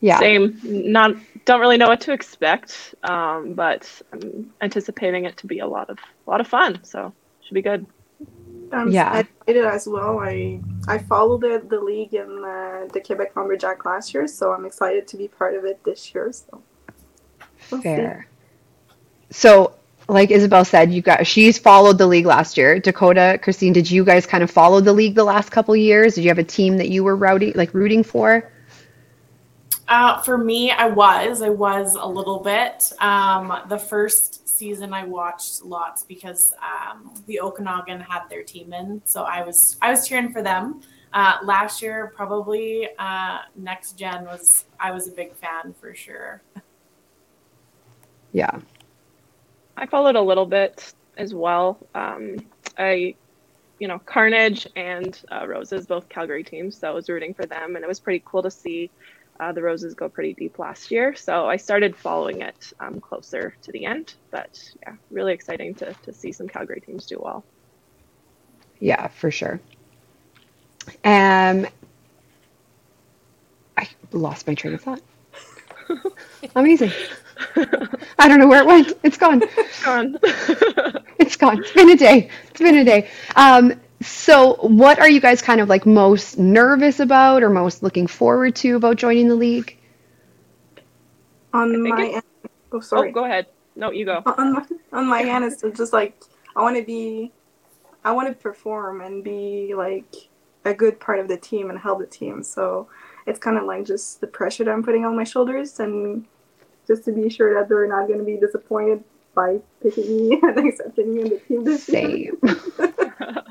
Yeah. Same. Not don't really know what to expect, um, but I'm anticipating it to be a lot of a lot of fun. So should be good. Yeah. I'm Yeah. excited as well. I I followed the, the league in uh, the Quebec Lumberjack last year, so I'm excited to be part of it this year. So we'll see. Fair. So, like Isabel said, you got she's followed the league last year. Dakota, Christine, did you guys kind of follow the league the last couple years? Did you have a team that you were rooting like rooting for? Uh, for me, I was. I was a little bit. Um, the first season I watched lots because um, the Okanagan had their team in, so I was I was cheering for them. Uh, last year, probably uh, next gen was I was a big fan for sure. Yeah. I followed a little bit as well. Um, I, you know, Carnage and uh, Roses, both Calgary teams, so I was rooting for them, and it was pretty cool to see uh, the Roses go pretty deep last year. So I started following it um, closer to the end, but yeah, really exciting to to see some Calgary teams do well. Yeah, for sure. Um, I lost my train of thought. [LAUGHS] Amazing. I don't know where it went. It's gone. Gone. [LAUGHS] It's gone. It's been a day. It's been a day. Um, so what are you guys kind of like most nervous about or most looking forward to about joining the league? On my end, oh oh, sorry. go ahead. No, you go. on my on my end, it's just like I want to be, I want to perform and be like a good part of the team and help the team. So it's kind of like just the pressure that I'm putting on my shoulders, and just to be sure that they're not going to be disappointed by picking me [LAUGHS] and accepting me in the team this year. [LAUGHS]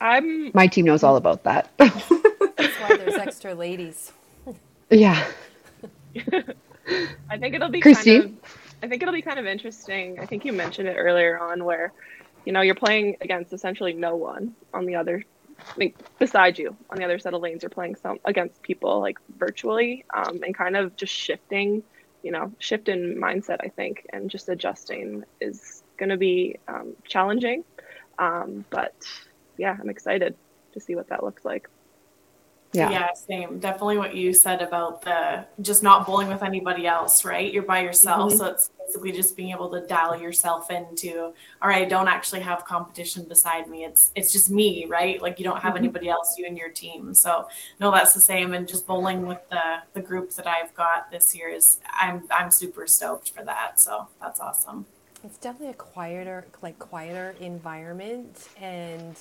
Same. I'm My team knows all about that. [LAUGHS] That's why there's extra ladies. yeah. [LAUGHS] I think it'll be Christine? kind of I think it'll be kind of interesting. I think you mentioned it earlier on where, you know, you're playing against essentially no one on the other I like beside you on the other set of lanes you're playing some against people like virtually um, and kind of just shifting you know shift in mindset i think and just adjusting is going to be um, challenging um, but yeah i'm excited to see what that looks like Yeah. yeah, same. Definitely what you said about the just not bowling with anybody else, right? You're by yourself. Mhm. So it's basically just being able to dial yourself into, all right, I don't actually have competition beside me. It's it's just me, right? Like you don't have Mhm. anybody else, you and your team. So no, that's the same. And just bowling with the the groups that I've got this year is I'm I'm super stoked for that. So that's awesome. It's definitely a quieter, like quieter environment. And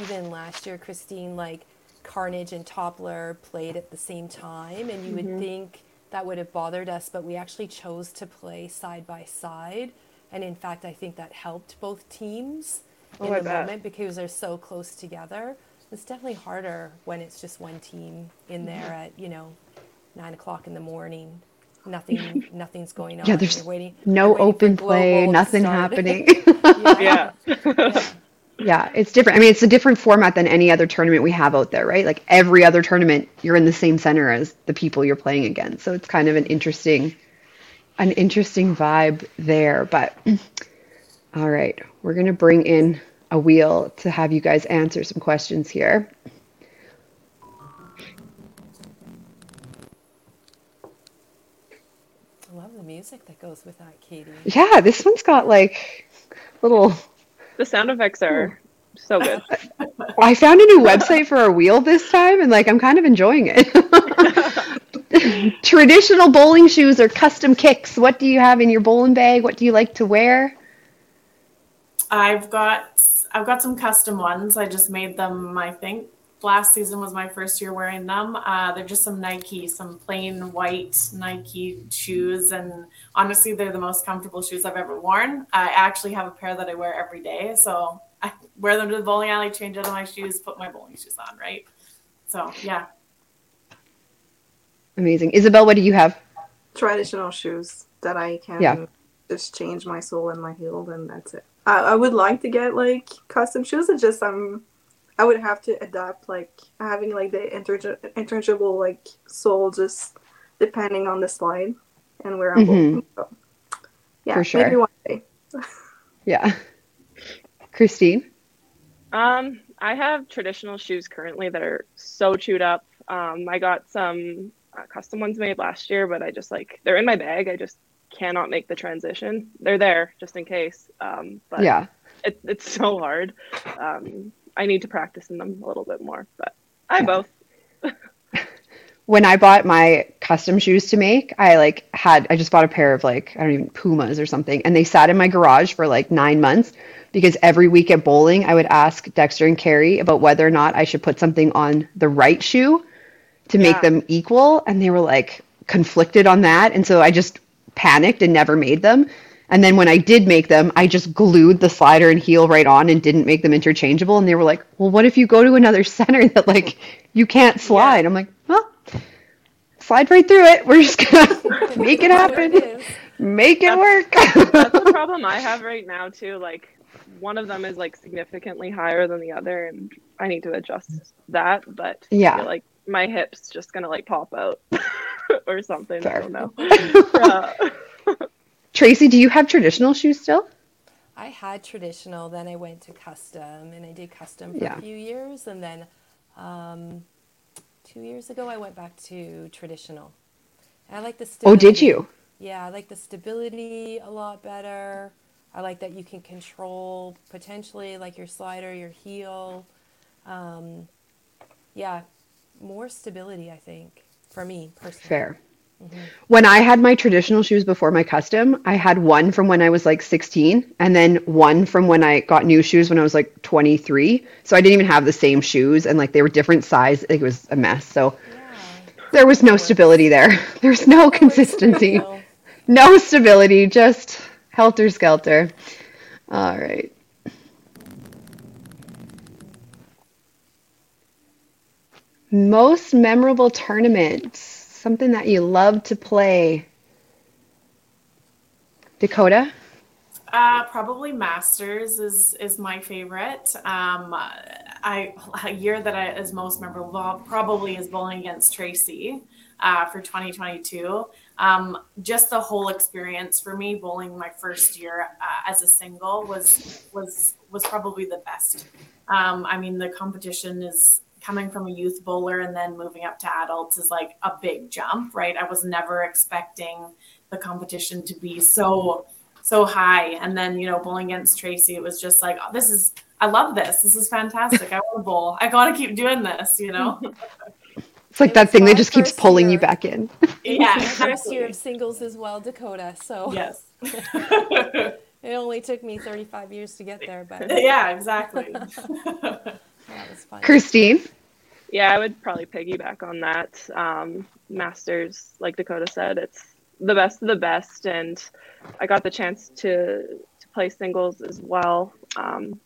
even last year, Christine, like Carnage and Toppler played at the same time, and you would mm-hmm. think that would have bothered us, but we actually chose to play side by side. And in fact, I think that helped both teams Oh, in I the bet. moment because they're so close together. It's definitely harder when it's just one team in there mm-hmm. at you know nine o'clock in the morning. Nothing, [LAUGHS] nothing's going on. Yeah, there's You're waiting. No waiting open play, nothing [LAUGHS] happening. yeah yeah. Yeah, [LAUGHS] it's different. I mean, it's a different format than any other tournament we have out there, right? Like every other tournament, you're in the same center as the people you're playing against. So it's kind of an interesting an interesting vibe there. But [CLEARS THROAT] all right, we're going to bring in a wheel to have you guys answer some questions here. I love the music that goes with that, Katie. Yeah, this one's got like little. The sound effects are so good. [LAUGHS] I found a new website for our wheel this time, and like I'm kind of enjoying it. [LAUGHS] Traditional bowling shoes or custom kicks. What do you have in your bowling bag? What do you like to wear? I've got I've got some custom ones. I just made them. I think last season was my first year wearing them. Uh, they're just some Nike, some plain white Nike shoes, and honestly, they're the most comfortable shoes I've ever worn. I actually have a pair that I wear every day, so I wear them to the bowling alley, change out of my shoes, put my bowling shoes on. Right. So yeah. Amazing, Isabel. What do you have? Traditional shoes that I can Yeah. just change my sole and my heel, and that's it. I, I would like to get like custom shoes. It's just I'm I would have to adapt like having like the inter- interchangeable like sole just depending on the slide and where I'm Mhm. bowling. So, yeah, For sure. maybe one day. [LAUGHS] Yeah, Christine. Um, I have traditional shoes currently that are so chewed up. Um, I got some uh, custom ones made last year, but I just like they're in my bag. I just cannot make the transition. They're there just in case. Um, but Yeah. it, it's [LAUGHS] so hard. Um, I need to practice in them a little bit more, but I have both. [LAUGHS] when I bought my custom shoes to make, I like had I just bought a pair of like I don't even Pumas or something, and they sat in my garage for like nine months because every week at bowling I would ask Dexter and Carrie about whether or not I should put something on the right shoe to make Yeah. them equal, and they were like conflicted on that, and so I just panicked and never made them. And then when I did make them, I just glued the slider and heel right on and didn't make them interchangeable. And they were like, "Well, what if you go to another [LAUGHS] center that like you can't slide?" I'm like, "Well, slide right through it. We're just gonna [LAUGHS] make it happen, make it work." That's the [LAUGHS] problem I have right now too. Like one of them is like significantly higher than the other, and I need to adjust that. But Yeah. I feel like my hips just gonna like pop out or something. I don't know. Uh, Tracy, do you have traditional shoes still? I had traditional, then I went to custom, and I did custom for Yeah. a few years, and then um, two years ago I went back to traditional. And I like the stability. Oh, did you? Yeah, I like the stability a lot better. I like that you can control potentially like your slider, your heel. Um, yeah, more stability, I think, for me personally. Fair. When I had my traditional shoes before my custom, I had one from when I was like 16 and then one from when I got new shoes when I was like 23. So I didn't even have the same shoes and like they were different size. It was a mess. So there was no stability there. [LAUGHS] There's no consistency. No stability, just helter skelter. All right. Most memorable tournament, something that you love to play. Dakota? Uh, probably Masters is is my favorite. Um, I a year that I, is most memorable probably is bowling against Tracy uh, for 2022. Um, just the whole experience for me bowling my first year uh, as a single was was was probably the best. Um, I mean, the competition is coming from a youth bowler and then moving up to adults is like a big jump, right? I was never expecting the competition to be so so high. And then, you know, bowling against Tracy, it was just like, oh, this is, I love this. This is fantastic. I want to bowl. I got to keep doing this, you know? [LAUGHS] It's like that thing that just keeps pulling you back in. yeah. My first year of singles as well, Dakota. So Yes. [LAUGHS] [LAUGHS] it only took me 35 years to get there, but yeah, exactly. That was fun. Christine? Yeah, I would probably piggyback on that. Um, Masters, like Dakota said, it's the best of the best, and I got the chance to to play singles as well. Um,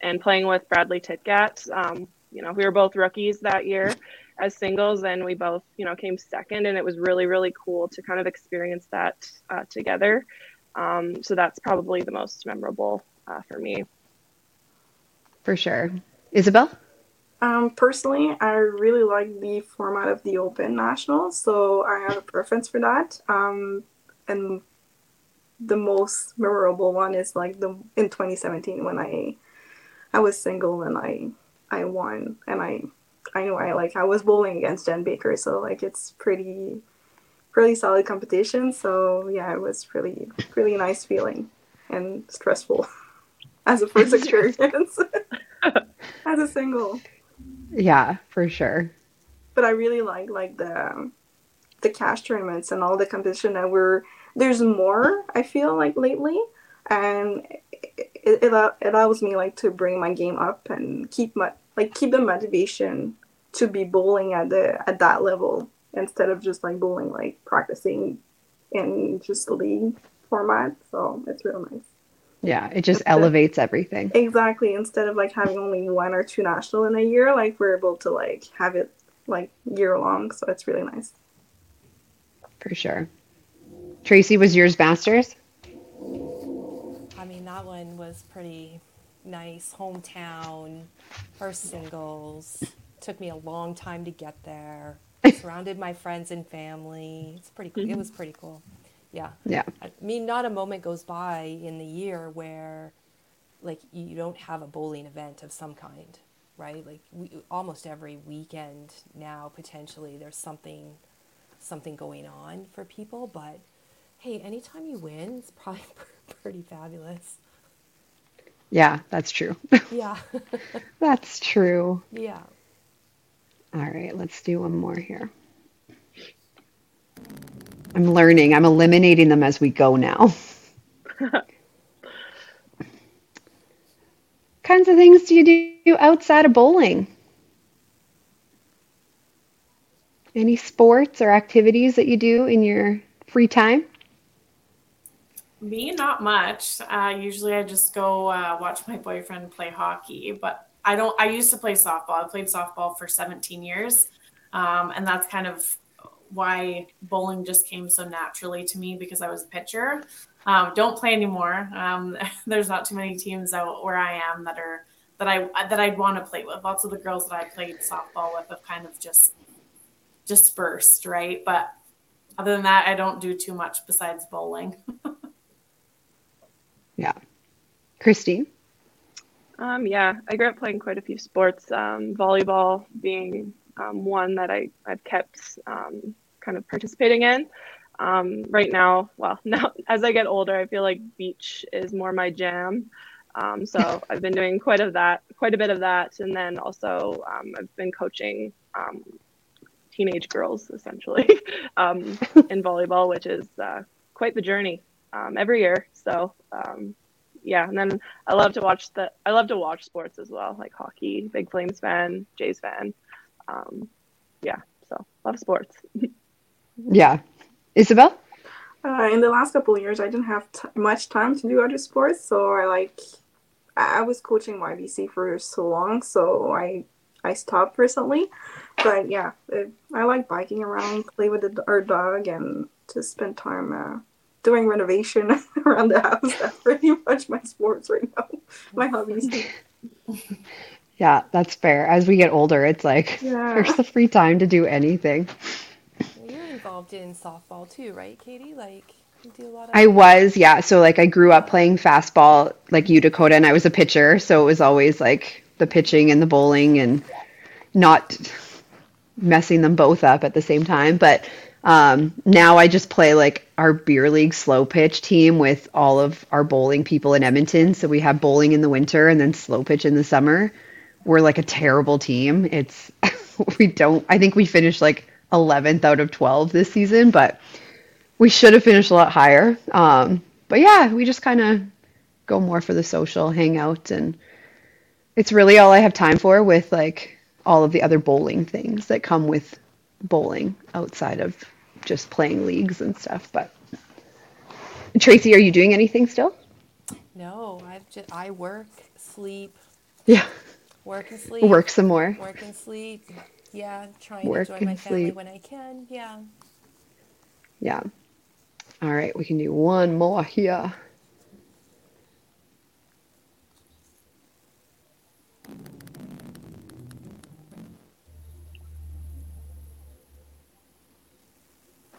and playing with Bradley Titgat, um, you know, we were both rookies that year as singles, and we both, you know, came second, and it was really, really cool to kind of experience that uh, together. Um, so that's probably the most memorable uh, for me. for sure. Isabel? Um, personally, I really like the format of the Open Nationals, so I have a preference for that. Um, and the most memorable one is like the in 2017 when I I was single and I I won and I I know I like I was bowling against Jen Baker, so like it's pretty pretty solid competition. So yeah, it was really really nice feeling and stressful [LAUGHS] as a first [LAUGHS] experience [LAUGHS] as a single. Yeah, for sure. But I really like like the the cash tournaments and all the competition that we're there's more. I feel like lately, and it, it, it allows me like to bring my game up and keep my like keep the motivation to be bowling at the at that level instead of just like bowling like practicing in just league format. So it's real nice. Yeah, it just elevates everything. Exactly. Instead of like having only one or two national in a year, like we're able to like have it like year long. So it's really nice. For sure. Tracy, was yours Masters? I mean, that one was pretty nice. Hometown, first singles. Took me a long time to get there. [LAUGHS] Surrounded my friends and family. It's pretty cool. It was pretty cool. Yeah. Yeah. I mean, not a moment goes by in the year where, like, you don't have a bowling event of some kind, right? Like, we, almost every weekend now, potentially, there's something, something going on for people. But hey, anytime you win, it's probably [LAUGHS] pretty fabulous. Yeah, that's true. [LAUGHS] Yeah. [LAUGHS] that's true. yeah. All right, let's do one more here. I'm learning. I'm eliminating them as we go now. [LAUGHS] kinds of things do you do outside of bowling? Any sports or activities that you do in your free time? Me, not much. Uh, usually, I just go uh, watch my boyfriend play hockey. But I don't. I used to play softball. I played softball for 17 years, um, and that's kind of why bowling just came so naturally to me because I was a pitcher. Um, don't play anymore. Um, [LAUGHS] there's not too many teams out where I am that are that I that I'd want to play with. Lots of the girls that I played softball with have kind of just dispersed, right? But other than that, I don't do too much besides bowling. [LAUGHS] yeah, Christine. Um, yeah, I grew up playing quite a few sports. Um, volleyball being um, one that I, I've kept um, kind of participating in. Um, right now, well, [LAUGHS] now as I get older, I feel like beach is more my jam. Um, so [LAUGHS] I've been doing quite of that, quite a bit of that, and then also um, I've been coaching um, teenage girls essentially [LAUGHS] in volleyball, which is uh, quite the journey every year. So yeah, and then I love to watch the I love to watch sports as well, like hockey. Big Flames fan, Jays fan um, yeah, so love sports. [LAUGHS] yeah, Isabel. Uh, in the last couple of years, I didn't have t- much time to do other sports, so I like I was coaching YBC for so long, so I I stopped recently. But yeah, it, I like biking around, play with the, our dog, and just spend time uh, doing renovation [LAUGHS] around the house. That's pretty much my sports right now, my hobbies. [LAUGHS] Yeah, that's fair. As we get older, it's like [LAUGHS] Yeah. there's the free time to do anything. You're involved in softball too, right, Katie? Like, you do a lot of. I was, yeah. So like I grew up playing fastball like you, Dakota, and I was a pitcher, so it was always like the pitching and the bowling and not messing them both up at the same time. But um, now I just play like our beer league slow pitch team with all of our bowling people in Edmonton. So we have bowling in the winter and then slow pitch in the summer. We're like a terrible team. It's [LAUGHS] we don't. I think we finished like 11th out of 12 this season, but we should have finished a lot higher. Um, but yeah, we just kind of go more for the social hangout, and it's really all I have time for with like all of the other bowling things that come with bowling outside of just playing leagues and stuff. But Tracy, are you doing anything still? No, I've just I work, sleep, Yeah, Work and sleep. Work some more. Work and sleep. Yeah, trying Work to join my family sleep. when I can. Yeah. Yeah. All right, we can do one more here.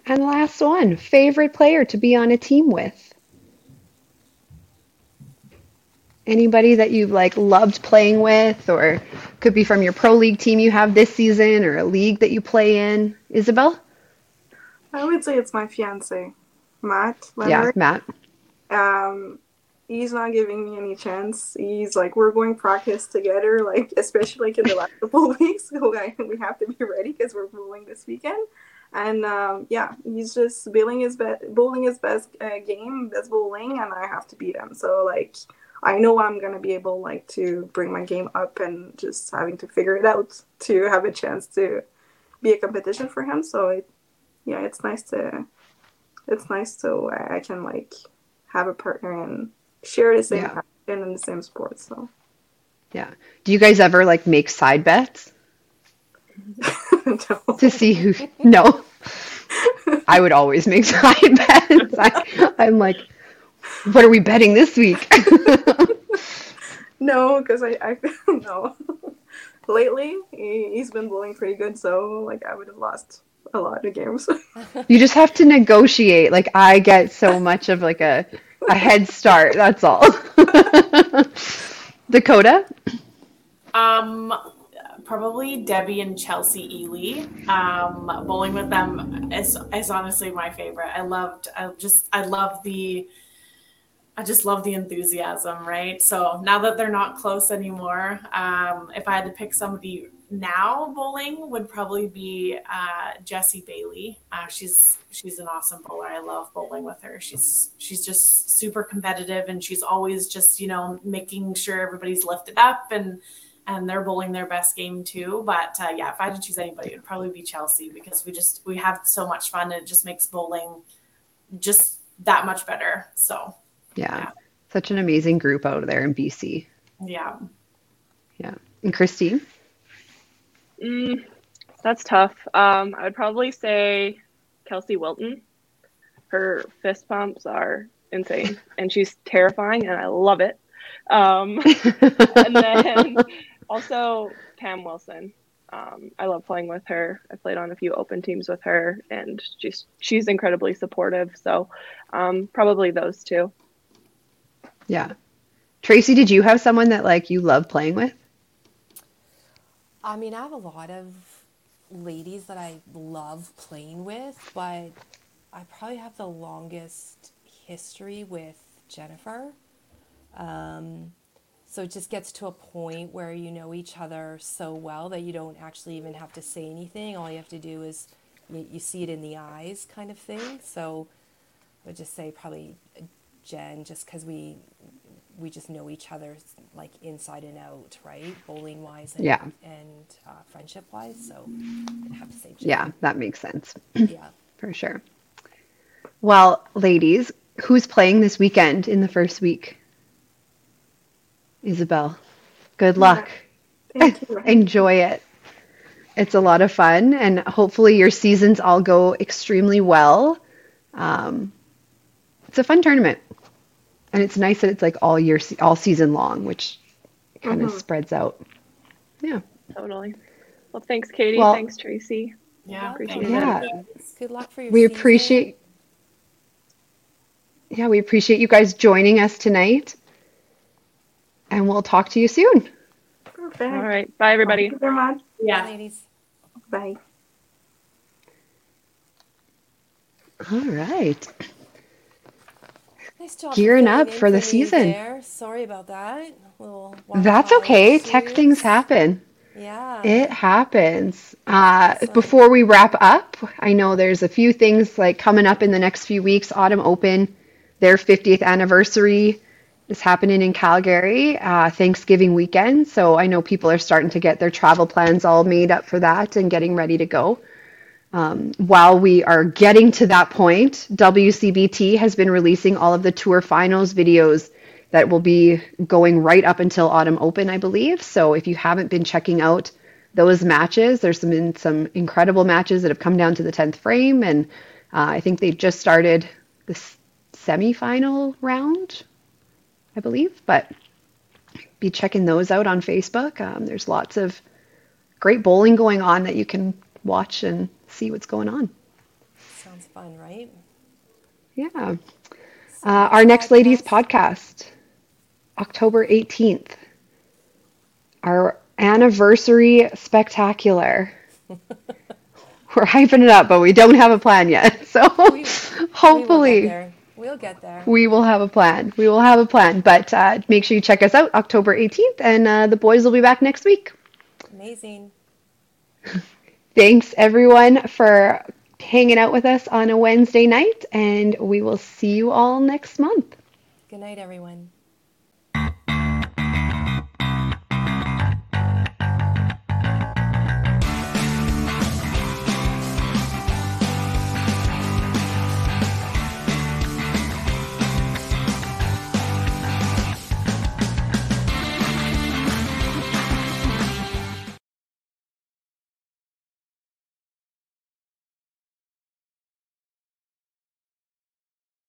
And last one favorite player to be on a team with? Anybody that you've like loved playing with, or could be from your pro league team you have this season, or a league that you play in. Isabel? I would say it's my fiance, Matt Leonard. Yeah, Matt. Um, he's not giving me any chance. He's like, we're going practice together, like especially like in the last couple weeks. [LAUGHS] So I, we have to be ready because we're bowling this weekend. And um, yeah, he's just bowling his best, bowling his best uh, game, best bowling, and I have to beat him. So like, I know I'm gonna be able like to bring my game up and just having to figure it out to have a chance to be a competition for him. So it, yeah, it's nice to, it's nice so I can like have a partner and share the same Yeah. passion and the same sport. So Yeah. Do you guys ever like make side bets [LAUGHS] to see who? No. [LAUGHS] I would always make side bets. I, I'm like, what are we betting this week? [LAUGHS] no, because I, I [LAUGHS] no. Lately, he, he's been bowling pretty good, so like I would have lost a lot of games. [LAUGHS] You just have to negotiate. Like I get so much of like a a head start. That's all. Dakota? Um, probably Debbie and Chelsea Ely. Um, bowling with them is is honestly my favorite. I loved. I just. I love the. I just love the enthusiasm, right? So now that they're not close anymore, um, if I had to pick somebody now bowling, would probably be uh, Jessie Bailey. Uh, she's she's an awesome bowler. I love bowling with her. She's she's just super competitive, and she's always just you know making sure everybody's lifted up and and they're bowling their best game too. But uh, yeah, if I had to choose anybody, it would probably be Chelsea because we just we have so much fun and it just makes bowling just that much better. So Yeah. Such an amazing group out there in BC. yeah. Yeah. And Christine? Mm, that's tough. Um, I would probably say Kelsey Wilton. Her fist pumps are insane, [LAUGHS] and she's terrifying, and I love it. Um, [LAUGHS] and then also Pam Wilson. Um, I love playing with her. I played on a few open teams with her, and she's she's incredibly supportive. So um, probably those two. Yeah. Tracy, did you have someone that like you love playing with? I mean, I have a lot of ladies that I love playing with, but I probably have the longest history with Jennifer. Um, so it just gets to a point where you know each other so well that you don't actually even have to say anything. All you have to do is you, you see it in the eyes, kind of thing. So I would just say probably Jen, just because we we just know each other like inside and out, right? Bowling wise and Yeah. and uh, friendship wise. So I'd have to say Jen. Yeah, that makes sense. [CLEARS THROAT] Yeah. For sure. Well, ladies, who's playing this weekend in the first week? Isabel. Good luck. Thank you. [LAUGHS] Enjoy it. It's a lot of fun, and hopefully your seasons all go extremely well. Um, it's a fun tournament, and it's nice that it's like all year, all season long, which kind of Mhm. spreads out. Yeah. Totally. Well, thanks, Katie. Well- thanks, Tracy. Yeah. Appreciate thank it. Yeah. Good luck for your We season. appreciate, yeah, we appreciate you guys joining us tonight, and we'll talk to you soon. Perfect. All right. Bye, everybody. Thank you very much. Yeah. ladies. Bye. All right. Gearing up for the season. There. Sorry about that. That's okay. Tech things happen. Yeah. It happens. Uh, before we wrap up, I know there's a few things like coming up in the next few weeks. Autumn Open, their 50th anniversary is happening in Calgary, uh, Thanksgiving weekend. So I know people are starting to get their travel plans all made up for that and getting ready to go. Um, while we are getting to that point, WCBT has been releasing all of the tour finals videos that will be going right up until Autumn Open, I believe. So if you haven't been checking out those matches, there's some been some incredible matches that have come down to the 10th frame, and uh, I think they just started the semifinal round, I believe. But be checking those out on Facebook. Um, there's lots of great bowling going on that you can watch and see what's going on. Sounds fun, right? Yeah. Uh, our next ladies podcast, October 18th. Our anniversary spectacular. [LAUGHS] We're hyping it up, but we don't have a plan yet. [LAUGHS] So We, we hopefully there. We'll get there. we will have a plan. We will have a plan. But uh, make sure you check us out October 18th, and uh, the boys will be back next week. Amazing. [LAUGHS] Thanks everyone for hanging out with us on a Wednesday night, and we will see you all next month. Good night, everyone.